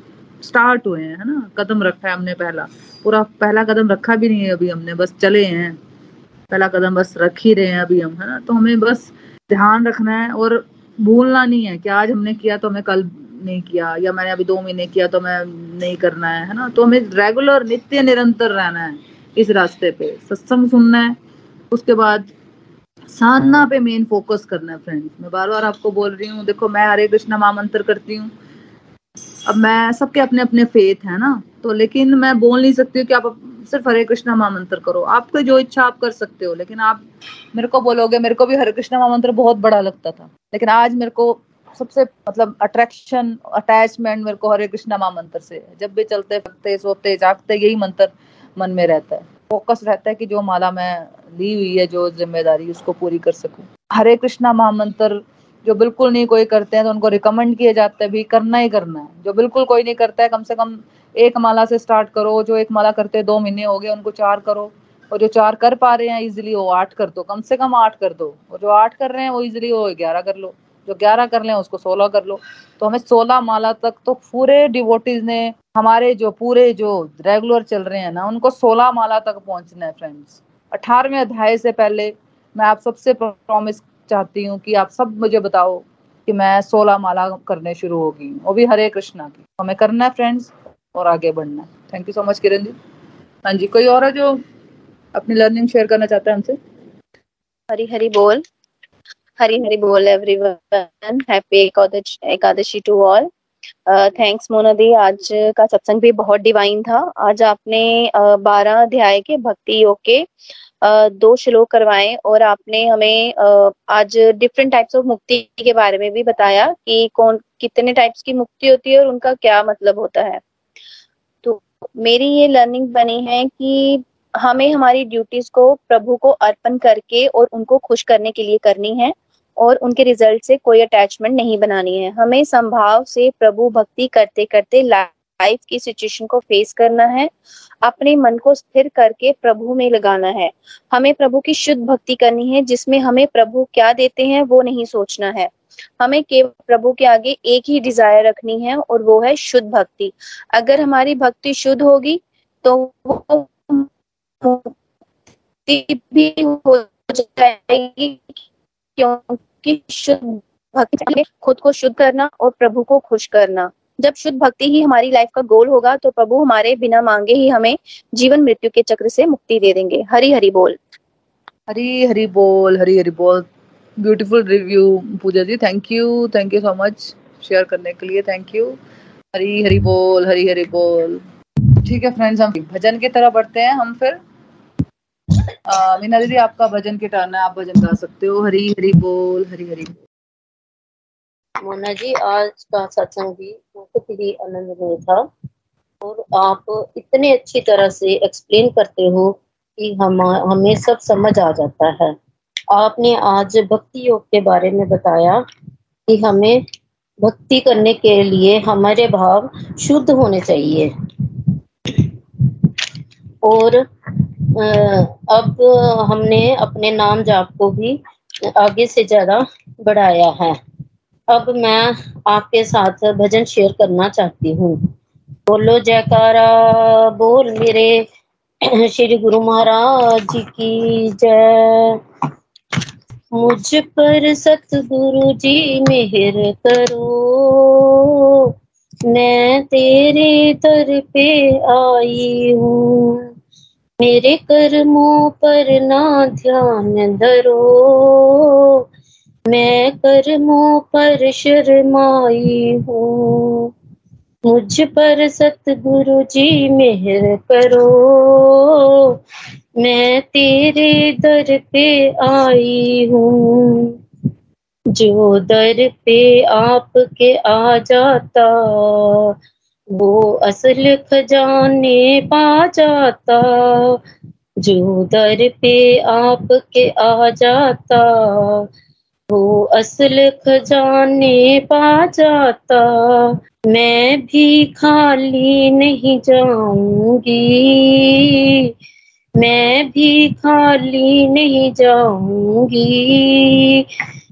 स्टार्ट हुए हैं, है ना? कदम रखा है हमने पहला। पूरा पहला कदम रखा भी नहीं है अभी हमने, बस चले हैं। पहला कदम बस रख ही रहे हैं अभी हम, है ना? तो हमें बस ध्यान रखना है और भूलना नहीं है कि आज हमने किया तो हमें कल नहीं किया, या मैंने अभी दो महीने किया तो मैं नहीं करना है है ना? तो हमें रेगुलर नित्य, निरंतर रहना है इस रास्ते पे। सत्संग सुनना है, उसके बाद साधना पे मेन फोकस करना है फ्रेंड्स मैं बार बार आपको बोल रही हूँ, देखो मैं हरे कृष्णा महामंत्र करती हूँ। अब मैं, सबके अपने अपने फेथ है ना? तो लेकिन मैं बोल नहीं सकती हूँ कि आप सिर्फ़ हरे कृष्णा महामंत्र करो। आपको जो इच्छा आप कर सकते हो, लेकिन आप मेरे को बोलोगे, मेरे को भी हरे कृष्णा महामंत्र बहुत बड़ा लगता था। लेकिन आज मेरे को सबसे मतलब अट्रैक्शन अटैचमेंट मेरे को हरे कृष्णा महामंत्र से जब भी चलते फिरते सोते जागते यही मंत्र मन में रहता है। फोकस रहता है कि जो माला मैं ली हुई है, जो ज़िम्मेदारी उसको पूरी कर सकूँ। हरे कृष्णा महामंत्र जो बिल्कुल नहीं कोई करते हैं तो उनको रिकमेंड किया जाता है, भी करना ही करना है। जो बिल्कुल कोई नहीं करता है, कम से कम एक माला से स्टार्ट करो, जो एक माला करते दो महीने हो गए, उनको चार करो। और जो चार कर पा रहे हैं इजिली वो आठ कर दो। कम से कम आठ कर दो। और जो आठ कर रहे हैं, वो इजिली वो ग्यारह कर लो। जो ग्यारह कर लें, उसको सोलह कर लो। तो हमें सोलह माला तक तो पूरे डिवोटीज ने, हमारे जो पूरे जो रेगुलर चल रहे हैं ना, उनको सोलह माला तक पहुँचना है फ्रेंड्स अठारहवें अध्याय से पहले मैं आप सबसे प्रॉमिस चाहती हूँ कि आप सब मुझे बताओ कि मैं सोलह माला करने शुरू होगी वो भी हरे कृष्णा की। हमें करना है फ्रेंड्स और आगे बढ़ना है। Thank you so much Kiran ji. हाँ जी, कोई और है जो अपनी लर्निंग शेयर करना चाहता है हमसे? हरी हरी बोल। हरी हरी बोल everyone happy Ekadashi to all thanks Mona दी आज का सत्संग भी बहुत डिवाइन था। आज आपने बारह अध्याय के भक्ति योग के दो श्लोक करवाए और आपने हमें आज डिफरेंट टाइप्स ऑफ़ मुक्ति के बारे में भी बताया कि कौन, कितने टाइप्स की मुक्ति होती है और उनका क्या मतलब होता है। तो मेरी ये लर्निंग बनी है कि हमें हमारी ड्यूटीज़ को, प्रभु को अर्पण करके और उनको खुश करने के लिए करनी है। और उनके रिज़ल्ट से कोई अटैचमेंट नहीं बनानी है। हमें संभाव से प्रभु भक्ति करते करते लाइफ की सिचुएशन को फेस करना है। अपने मन को स्थिर करके प्रभु में लगाना है। हमें प्रभु की शुद्ध भक्ति करनी है, जिसमें हमें प्रभु क्या देते हैं, वो नहीं सोचना है। हमें केवल प्रभु के आगे एक ही डिज़ायर रखनी है, और वो है शुद्ध भक्ति। अगर हमारी भक्ति शुद्ध होगी तो वो भी हो जाएगी। क्योंकि शुद्ध भक्ति खुद को शुद्ध करना और प्रभु को खुश करना। जब शुद्ध भक्ति ही हमारी लाइफ का गोल होगा तो प्रभु हमारे बिना मांगे ही हमें जीवन मृत्यु के चक्र से मुक्ति दे देंगे। हरी हरी बोल। हरी हरी बोल, हरी हरी बोल। Beautiful review Pooja ji thank you thank you so much share करने के लिए थैंक यू हरी हरी बोल, हरी हरी बोल। ठीक है फ्रेंड्स हम भजन की तरह बढ़ते हैं, हम फिर मीना दीदी आपका भजन की टर्न है आप भजन गा सकते हो। हरी हरी बोल, हरी हरी। मोना जी, आज का सत्संग भी बहुत ही आनंदमय था और आप इतने अच्छी तरह से एक्सप्लेन करते हो कि हम, हमें सब समझ आ जाता है। आपने आज भक्ति योग के बारे में बताया कि हमें भक्ति करने के लिए हमारे भाव शुद्ध होने चाहिए। और अब हमने अपने नाम जाप को भी आगे से ज़्यादा बढ़ाया है। अब मैं आपके साथ भजन शेयर करना चाहती हूँ। बोलो जयकारा, बोल मेरे श्री गुरु महाराज की जय। मुझ पर सतगुरु जी मेहर करो। मैं तेरे दर पे आई हूँ। मेरे कर्मों पर ना ध्यान धरो। मैं कर्मों पर शर्माई हूँ। मुझ पर सतगुरु जी मेहर करो। मैं तेरे दर पे आई हूँ। जो दर पे आपके आ जाता वो असल खजाने पा जाता, जो दर पे आपके आ जाता। वो असल खजाने पा जाता, मैं भी खाली नहीं जाऊँगी। मैं भी खाली नहीं जाऊँगी।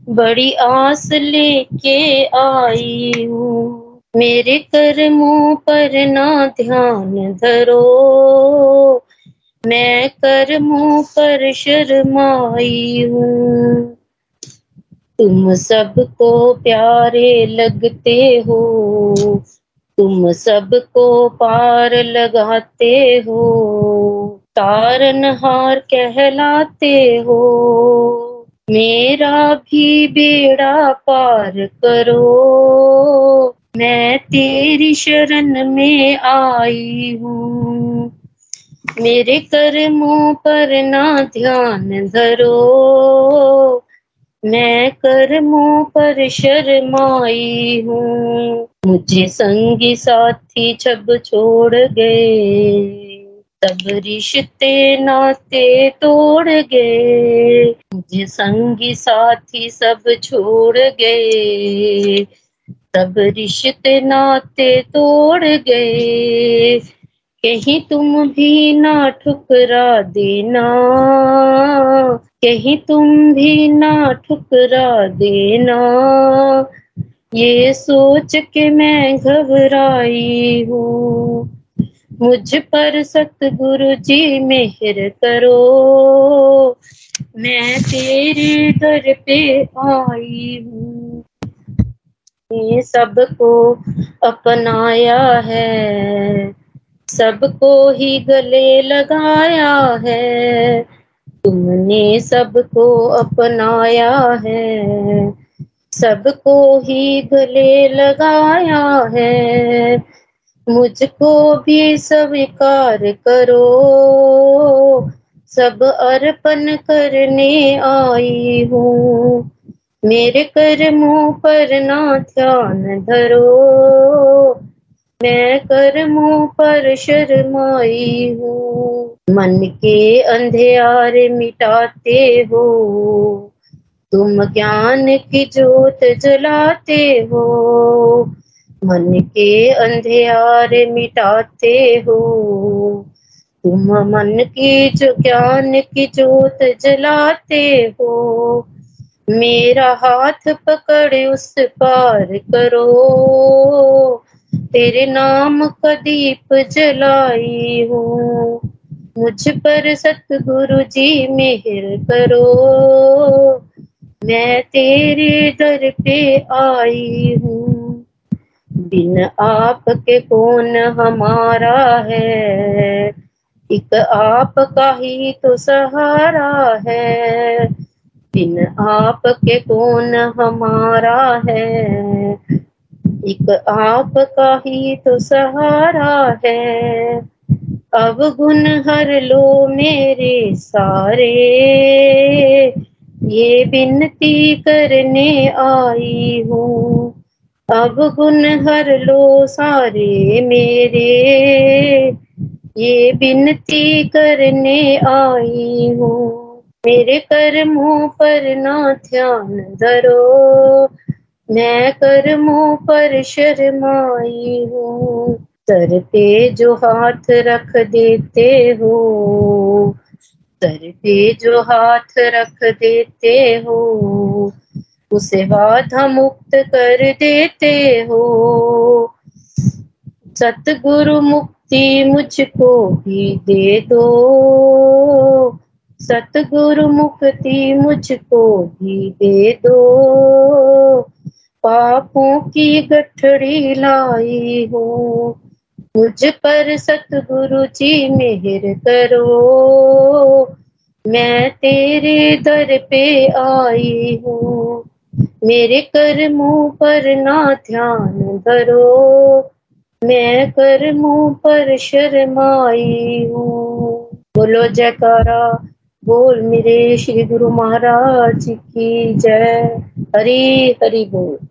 बड़ी आस लेके आई हूँ। मेरे कर्मों पर ना ध्यान धरो। मैं कर्मों पर शर्माई हूँ। तुम सबको प्यारे लगते हो। तुम सबको पार लगाते हो। तारनहार कहलाते हो। मेरा भी बेड़ा पार करो। मैं तेरी शरण में आई हूँ। मेरे कर्मों पर ना ध्यान धरो। मैं कर्मों पर शर्माई हूँ। मुझे संगी साथी छब छोड़ गए सब रिश्ते नाते तोड़ गए। मुझे संगी साथी सब छोड़ गए सब रिश्ते नाते तोड़ गए। कहीं तुम भी ना ठुकरा देना। कहीं तुम भी ना ठुकरा देना। ये सोच के मैं घबराई हूँ। मुझ पर सतगुरु जी मेहर करो। मैं तेरे दर पे आई हूँ। ने सबको अपनाया है। सबको ही गले लगाया है। तुमने सबको अपनाया है। सबको ही गले लगाया है। मुझको भी स्वीकार करो। सब अर्पण करने आई हूँ। मेरे कर्मों पर ना ध्यान धरो। मैं कर्मों पर शर्माई हूँ। मन के अंधेर मिटाते हो। तुम ज्ञान की जोत जलाते हो। मन के अंधेर मिटाते हो। तुम मन की जो ज्ञान की जोत जलाते हो। मेरा हाथ पकड़ उस पार करो। तेरे नाम का दीप जलाई हूँ। मुझ पर सतगुरु जी मेहर करो। मैं तेरे दर पे आई हूँ। बिन आपके कौन हमारा है? एक आपका ही तो सहारा है। बिन आपके कौन हमारा है? एक आपका ही तो सहारा है। अब गुन हर लो मेरे सारे। ये बिनती करने आई हूँ। अब गुन हर लो सारे मेरे। ये बिनती करने आई हूँ। मेरे कर्मों पर ना ध्यान धरो। मैं कर्मों पर शर्माई हूँ। सर पे जो हाथ रख देते हो सर पे जो हाथ रख देते हो, उसे बाधा मुक्त कर देते हो। सतगुरु मुक्ति मुझको भी दे दो। सतगुरु मुक्ति मुझको भी दे दो। पापों की गठड़ी लाई हूँ। मुझ पर सतगुरु जी मेहर करो। मैं तेरे दर पे आई हूँ। मेरे कर्मों पर ना ध्यान धरो। मैं कर्मों पर शर्माई हूँ। बोलो जयकारा। बोल मेरे श्री गुरु महाराज की जय। हरी हरि बोल।